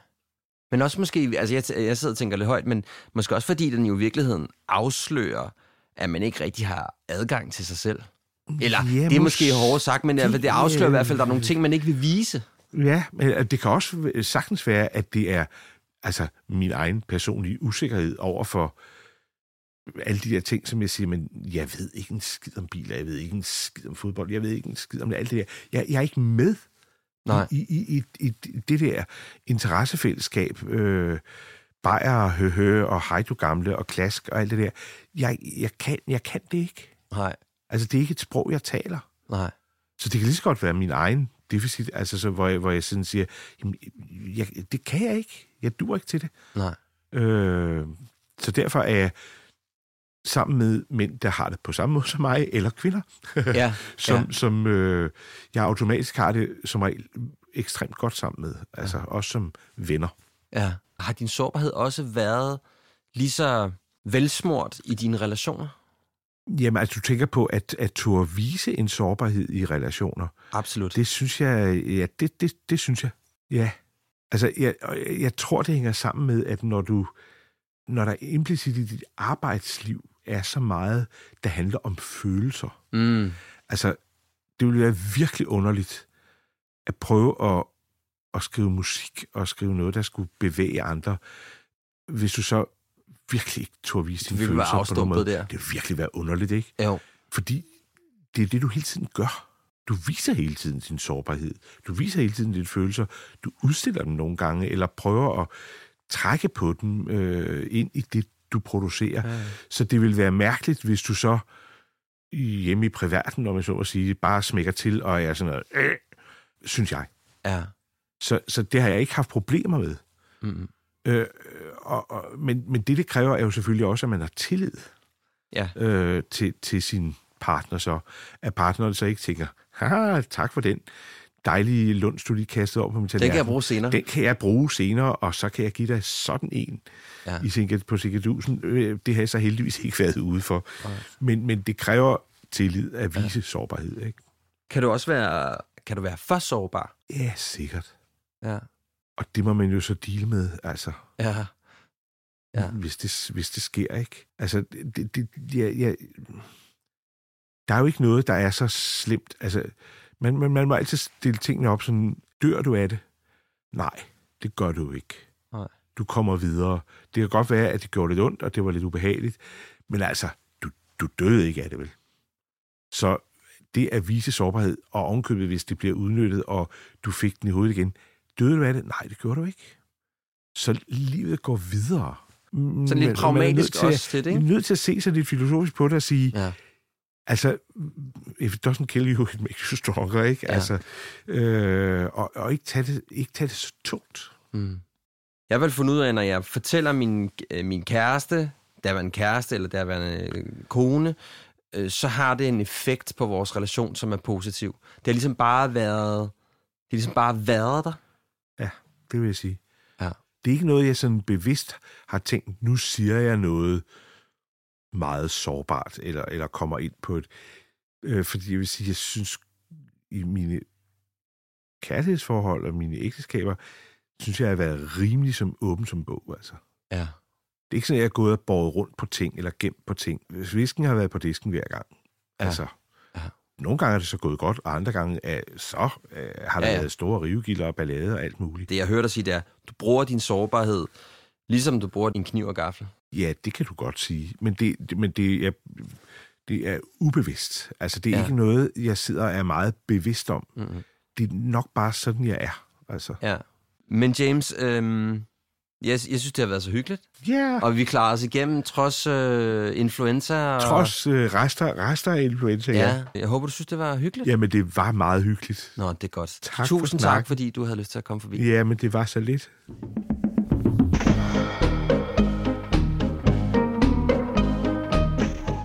Speaker 1: Men også måske, altså jeg, jeg sidder og tænker lidt højt, men måske også fordi den jo i virkeligheden afslører, at man ikke rigtig har adgang til sig selv. Eller,
Speaker 2: Ja,
Speaker 1: det er måske hårdt sagt, men det, det afslører i hvert fald, at der er nogle ting, man ikke vil vise.
Speaker 2: Ja, men øh, det kan også sagtens være, at det er altså min egen personlige usikkerhed over for alle de der ting, som jeg siger, men jeg ved ikke en skid om biler, jeg ved ikke en skid om fodbold, jeg ved ikke en skid om alt det der. Jeg, jeg er ikke med
Speaker 1: Nej.
Speaker 2: I, i, i, i det der interessefællesskab, øh, Bayer, Høhø og Heidu Gamle og Klask og alt det der. Jeg, jeg, kan, jeg kan det ikke.
Speaker 1: Nej.
Speaker 2: Altså, det er ikke et sprog, jeg taler.
Speaker 1: Nej.
Speaker 2: Så det kan lige så godt være min egen deficit, altså så, hvor, jeg, hvor jeg sådan siger, jamen, jeg, det kan jeg ikke. Jeg dur ikke til det.
Speaker 1: Nej.
Speaker 2: Øh, så derfor er jeg sammen med mænd, der har det på samme måde som mig, eller kvinder,
Speaker 1: Ja,
Speaker 2: som,
Speaker 1: ja.
Speaker 2: som øh, jeg automatisk har det som regel ekstremt godt sammen med, altså også som venner.
Speaker 1: Ja. Har din sårbarhed også været lige så velsmurt i dine relationer?
Speaker 2: Jamen, altså du tænker på at, at turde vise en sårbarhed i relationer.
Speaker 1: Absolut.
Speaker 2: Det synes jeg, ja, det, det, det synes jeg. Ja. Altså, jeg, jeg tror, det hænger sammen med, at når du, når der implicit i dit arbejdsliv er så meget, der handler om følelser.
Speaker 1: Mm.
Speaker 2: Altså, det ville være virkelig underligt at prøve at, at skrive musik og skrive noget, der skulle bevæge andre, hvis du så virkelig ikke turde vise dine følelser på nogen måde.
Speaker 1: der.
Speaker 2: Det ville virkelig være underligt, ikke?
Speaker 1: Jo.
Speaker 2: Fordi det er det, du hele tiden gør. Du viser hele tiden din sårbarhed. Du viser hele tiden dine følelser. Du udstiller dem nogle gange, eller prøver at trække på dem øh, ind i det, du producerer.
Speaker 1: Ja.
Speaker 2: Så det vil være mærkeligt, hvis du så hjemme i privaten, når man så at sige, bare smækker til og er sådan noget, øh, synes jeg.
Speaker 1: Ja.
Speaker 2: Så, så det har jeg ikke haft problemer med.
Speaker 1: Mm.
Speaker 2: Øh, og, og, men, men det, det kræver, er jo selvfølgelig også, at man har tillid
Speaker 1: Ja.
Speaker 2: øh, til, til sin partner så. At partneren så ikke tænker, haha, tak for den dejlige lunds, du lige kastede over på min tallerken.
Speaker 1: kan jeg bruge senere.
Speaker 2: Den kan jeg bruge senere, og så kan jeg give dig sådan en
Speaker 1: Ja.
Speaker 2: i Sinket, på Sinkedusen. Øh, Det har jeg så heldigvis ikke været ude for. Men, men det kræver tillid at vise ja. sårbarhed. Ikke?
Speaker 1: Kan du også være, kan du være for sårbar?
Speaker 2: Ja, sikkert.
Speaker 1: Ja.
Speaker 2: Og det må man jo så dele med, altså.
Speaker 1: Ja. Ja.
Speaker 2: Hvis, det, hvis det sker, ikke? Altså, det, det, ja, ja, der er jo ikke noget, der er så slemt. Altså, man, man, man må altid stille tingene op sådan, dør du af det? Nej, det gør du ikke.
Speaker 1: Nej.
Speaker 2: Du kommer videre. Det kan godt være, at det gjorde lidt ondt, og det var lidt ubehageligt, men altså, du, du døde ikke af det, vel? Så det at vise sårbarhed, og ovenkøbet, hvis det bliver udnyttet, og du fik den i hovedet igen, døde du af det? Nej, det gjorde du ikke. Så livet går videre.
Speaker 1: Sådan lidt pragmatisk
Speaker 2: til,
Speaker 1: også lidt, ikke?
Speaker 2: Man er nødt til at se sig lidt filosofisk på det og sige,
Speaker 1: Ja.
Speaker 2: Altså, if it doesn't kill you, it makes you stronger, ikke?
Speaker 1: Ja.
Speaker 2: Altså, øh, og, og ikke, tage det, ikke tage det så tungt.
Speaker 1: Mm. Jeg vel fundet ud af, når jeg fortæller min, øh, min kæreste, der var en kæreste eller der var en kone, øh, så har det en effekt på vores relation, som er positiv. Det har ligesom bare været, det har ligesom bare været der.
Speaker 2: Ja, det vil jeg sige.
Speaker 1: Ja.
Speaker 2: Det er ikke noget, jeg sådan bevidst har tænkt, nu siger jeg noget meget sårbart, eller, eller kommer ind på et... Øh, fordi jeg vil sige, jeg synes, i mine kærlighedsforhold og mine ægteskaber, synes jeg, jeg har været rimelig som åben som bog, altså.
Speaker 1: Ja.
Speaker 2: Det er ikke sådan, at jeg er gået og båret rundt på ting, eller gemt på ting. Visken har været på disken hver gang.
Speaker 1: Ja.
Speaker 2: Altså,
Speaker 1: Ja.
Speaker 2: nogle gange er det så gået godt, og andre gange er, så øh, har der
Speaker 1: Ja,
Speaker 2: ja, været store rivegilder og ballade og alt muligt.
Speaker 1: Det jeg hørte dig sige, det er, du bruger din sårbarhed, ligesom du bruger din kniv og gaffel.
Speaker 2: Ja, det kan du godt sige. Men det, det, men det, er, det er ubevidst. Altså, det er Ja. ikke noget, jeg sidder og er meget bevidst om.
Speaker 1: Mm-hmm.
Speaker 2: Det er nok bare sådan, jeg er. Altså.
Speaker 1: Ja. Men James, øhm, jeg, jeg synes, det har været så hyggeligt.
Speaker 2: Ja.
Speaker 1: Og vi klarer os igennem trods øh, influenza. Og,
Speaker 2: Trods øh, rester, rester af influenza, ja.
Speaker 1: Ja, jeg håber, du synes, det var hyggeligt.
Speaker 2: Jamen, det var meget hyggeligt.
Speaker 1: Nå, det er godt.
Speaker 2: Tak for
Speaker 1: Tusind tak,
Speaker 2: snakken.
Speaker 1: fordi du havde lyst til at komme forbi.
Speaker 2: Ja, men det var så lidt.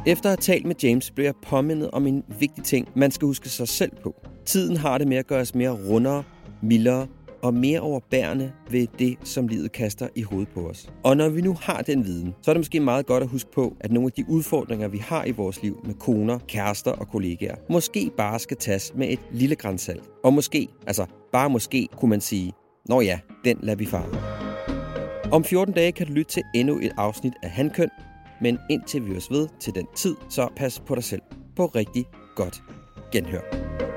Speaker 11: Efter at have talt med James, blev jeg påmindet om en vigtig ting, man skal huske sig selv på.
Speaker 1: Tiden har det med at gøre os mere rundere, mildere og mere overbærende ved det, som livet kaster i hovedet på os. Og når vi nu har den viden, så er det måske meget godt at huske på, at nogle af de udfordringer, vi har i vores liv med koner, kærester og kollegaer, måske bare skal tages med et lille grænsalt. Og måske, altså bare måske, kunne man sige, Nå ja, den lader vi fare. Om 14 dage kan du lytte til endnu et afsnit af Handkøn, men indtil vi os ved til den tid, så pas på dig selv. På rigtig godt genhør.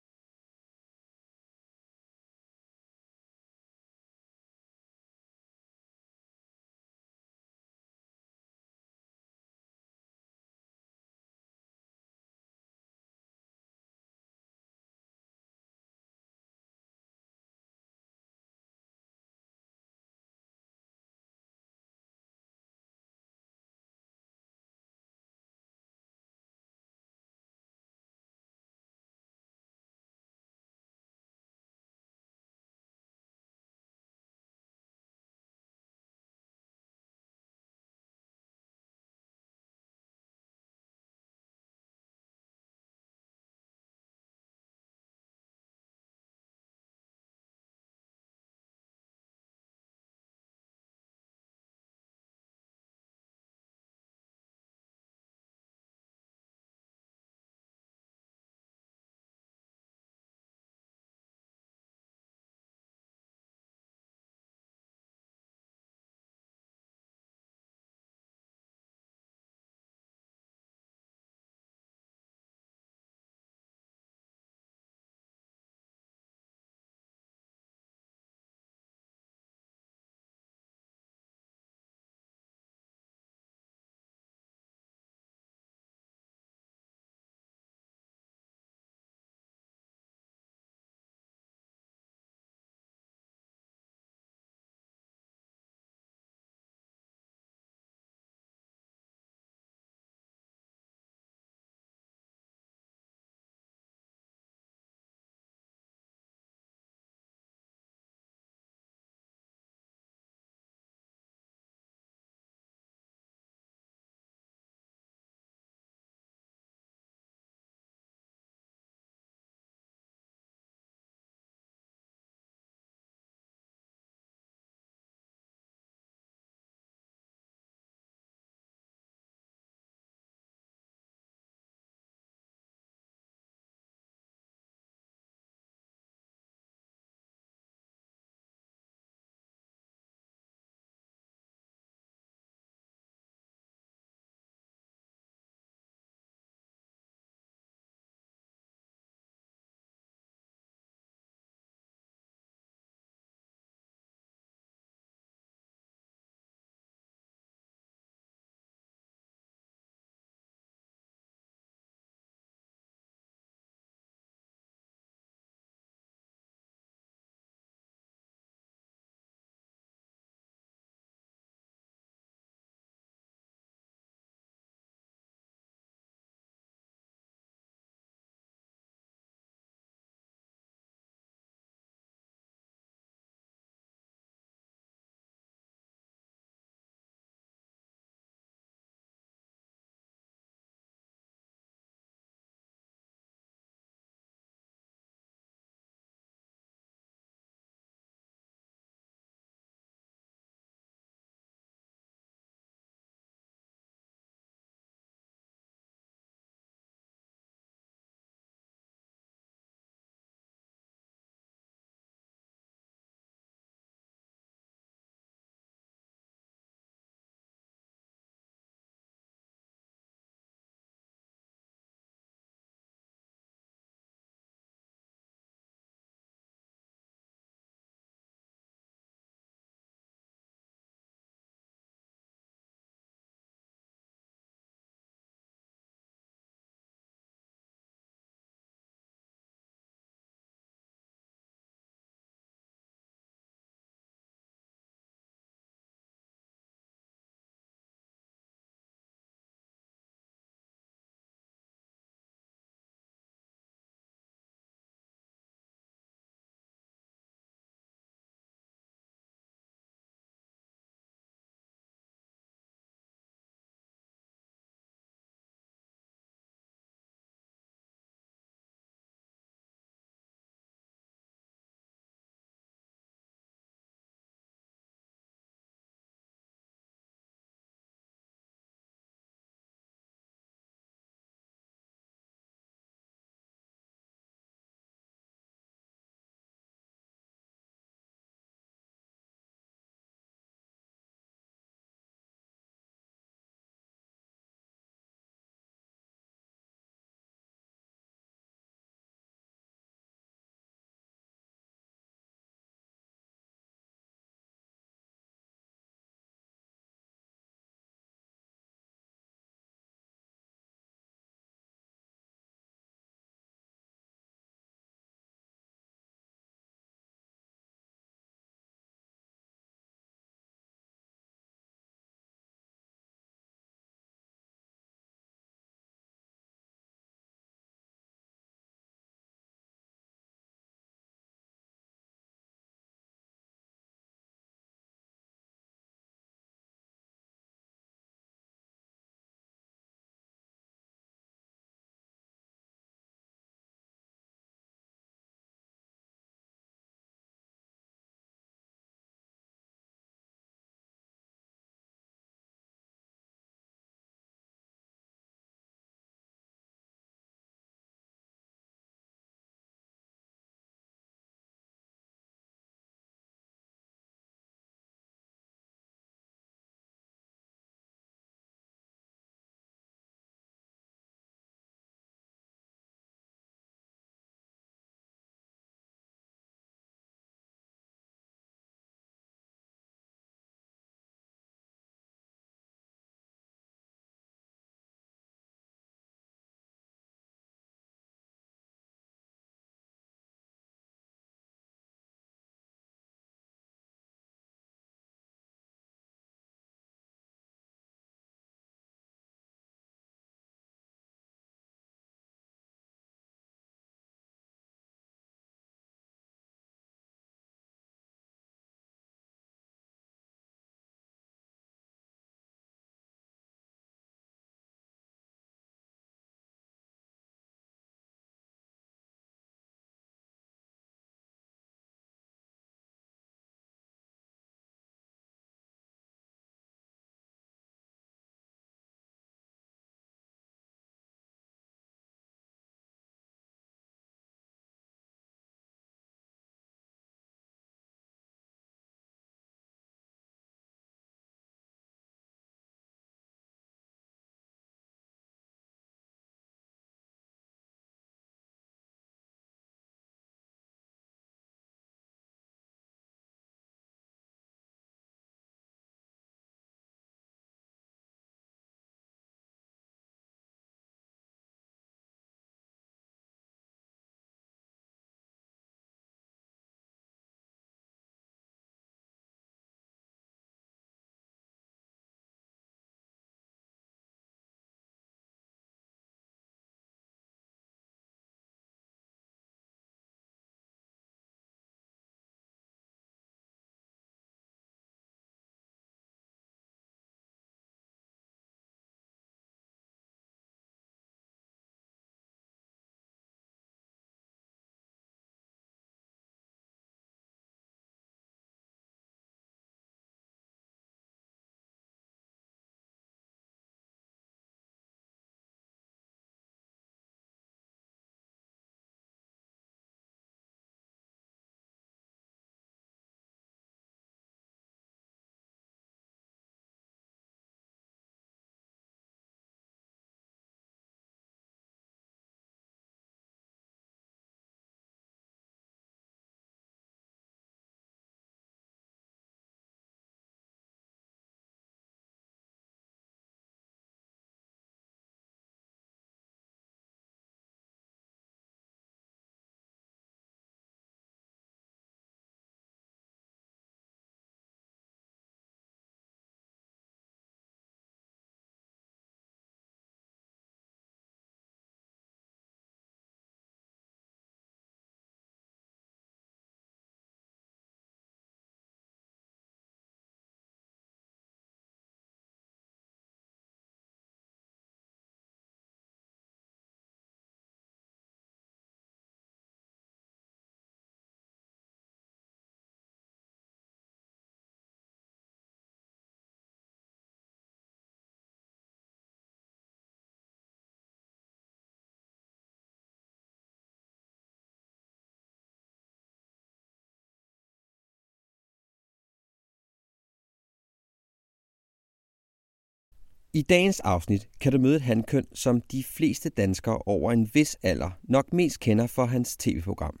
Speaker 1: I dagens afsnit kan du møde et handkøn, som de fleste danskere over en vis alder nok mest kender for hans tv-program.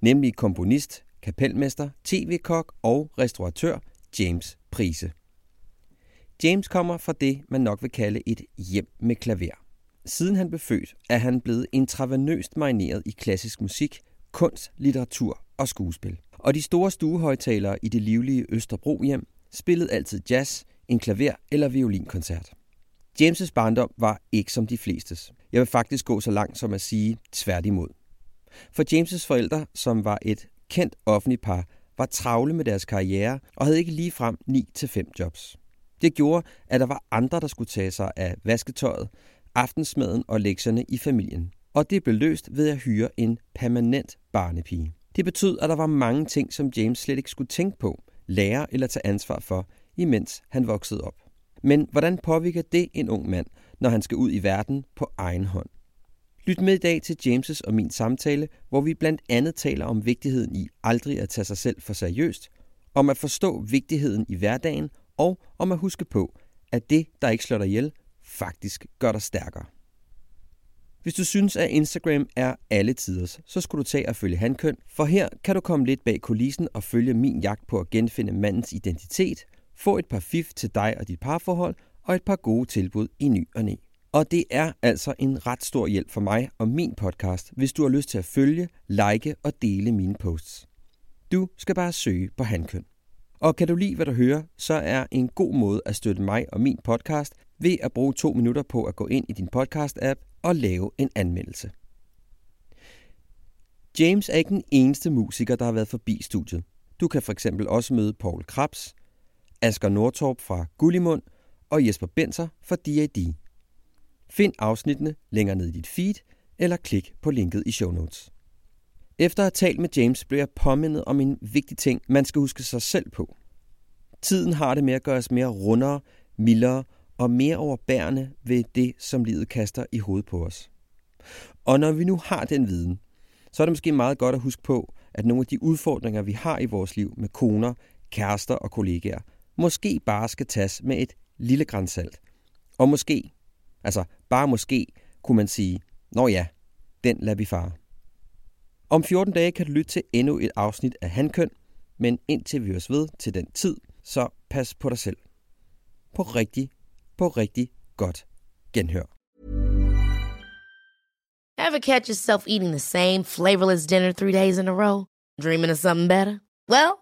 Speaker 1: Nemlig komponist, kapelmester, tv-kok og restauratør James Prise. James kommer fra det, man nok vil kalde et hjem med klaver. Siden han blev født, er han blevet intravenøst marineret i klassisk musik, kunst, litteratur og skuespil. Og de store stuehøjtalere i det livlige Østerbro hjem spillede altid jazz, en klaver- eller violinkoncert. James' barndom var ikke som de flestes. Jeg vil faktisk gå så langt som at sige tværtimod. For James' forældre, som var et kendt offentligt par, var travle med deres karriere og havde ikke lige frem 9-5 jobs. Det gjorde, at der var andre, der skulle tage sig af vasketøjet, aftensmaden og lektierne i familien. Og det blev løst ved at hyre en permanent barnepige. Det betød, at der var mange ting, som James slet ikke skulle tænke på, lære eller tage ansvar for, imens han voksede op. Men hvordan påvirker det en ung mand, når han skal ud i verden på egen hånd? Lyt med i dag til James' og min samtale, hvor vi blandt andet taler om vigtigheden i aldrig at tage sig selv for seriøst, om at forstå vigtigheden i hverdagen og om at huske på, at det, der ikke slår dig ihjel, faktisk gør dig stærkere. Hvis du synes, at Instagram er alle tiders, så skulle du tage og følge Handkøn, for her kan du komme lidt bag kulissen og følge min jagt på at genfinde mandens identitet, få et par fif til dig og dit parforhold og et par gode tilbud i ny og næ. Og det er altså en ret stor hjælp for mig og min podcast, hvis du har lyst til at følge, like og dele mine posts. Du skal bare søge på Handkøn. Og kan du lide, hvad du hører, så er en god måde at støtte mig og min podcast ved at bruge to minutter på at gå ind i din podcast-app og lave en anmeldelse. James er ikke den eneste musiker, der har været forbi studiet. Du kan for eksempel også møde Paul Krabs, Asger Nordtorp fra Gullimund og Jesper Benser fra D.A.D. Find afsnittene længere ned i dit feed, eller klik på linket i show notes. Efter at have talt med James, blev jeg påmindet om en vigtig ting, man skal huske sig selv på. Tiden har det med at gøre os mere rundere, mildere og mere overbærende ved det, som livet kaster i hovedet på os. Og når vi nu har den viden, så er det måske meget godt at huske på, at nogle af de udfordringer, vi har i vores liv med koner, kærester og kollegaer, måske bare skal tages med et lille grænsalt. Og måske, altså bare måske, kunne man sige, nå ja, den lader vi fare. Om 14 dage kan du lytte til endnu et afsnit af Handkøn, men indtil vi høres ved til den tid, så pas på dig selv. På rigtig, på rigtig godt genhør.
Speaker 12: Ever catch yourself eating the same flavorless dinner three days in a row? Dreaming of something better? Well,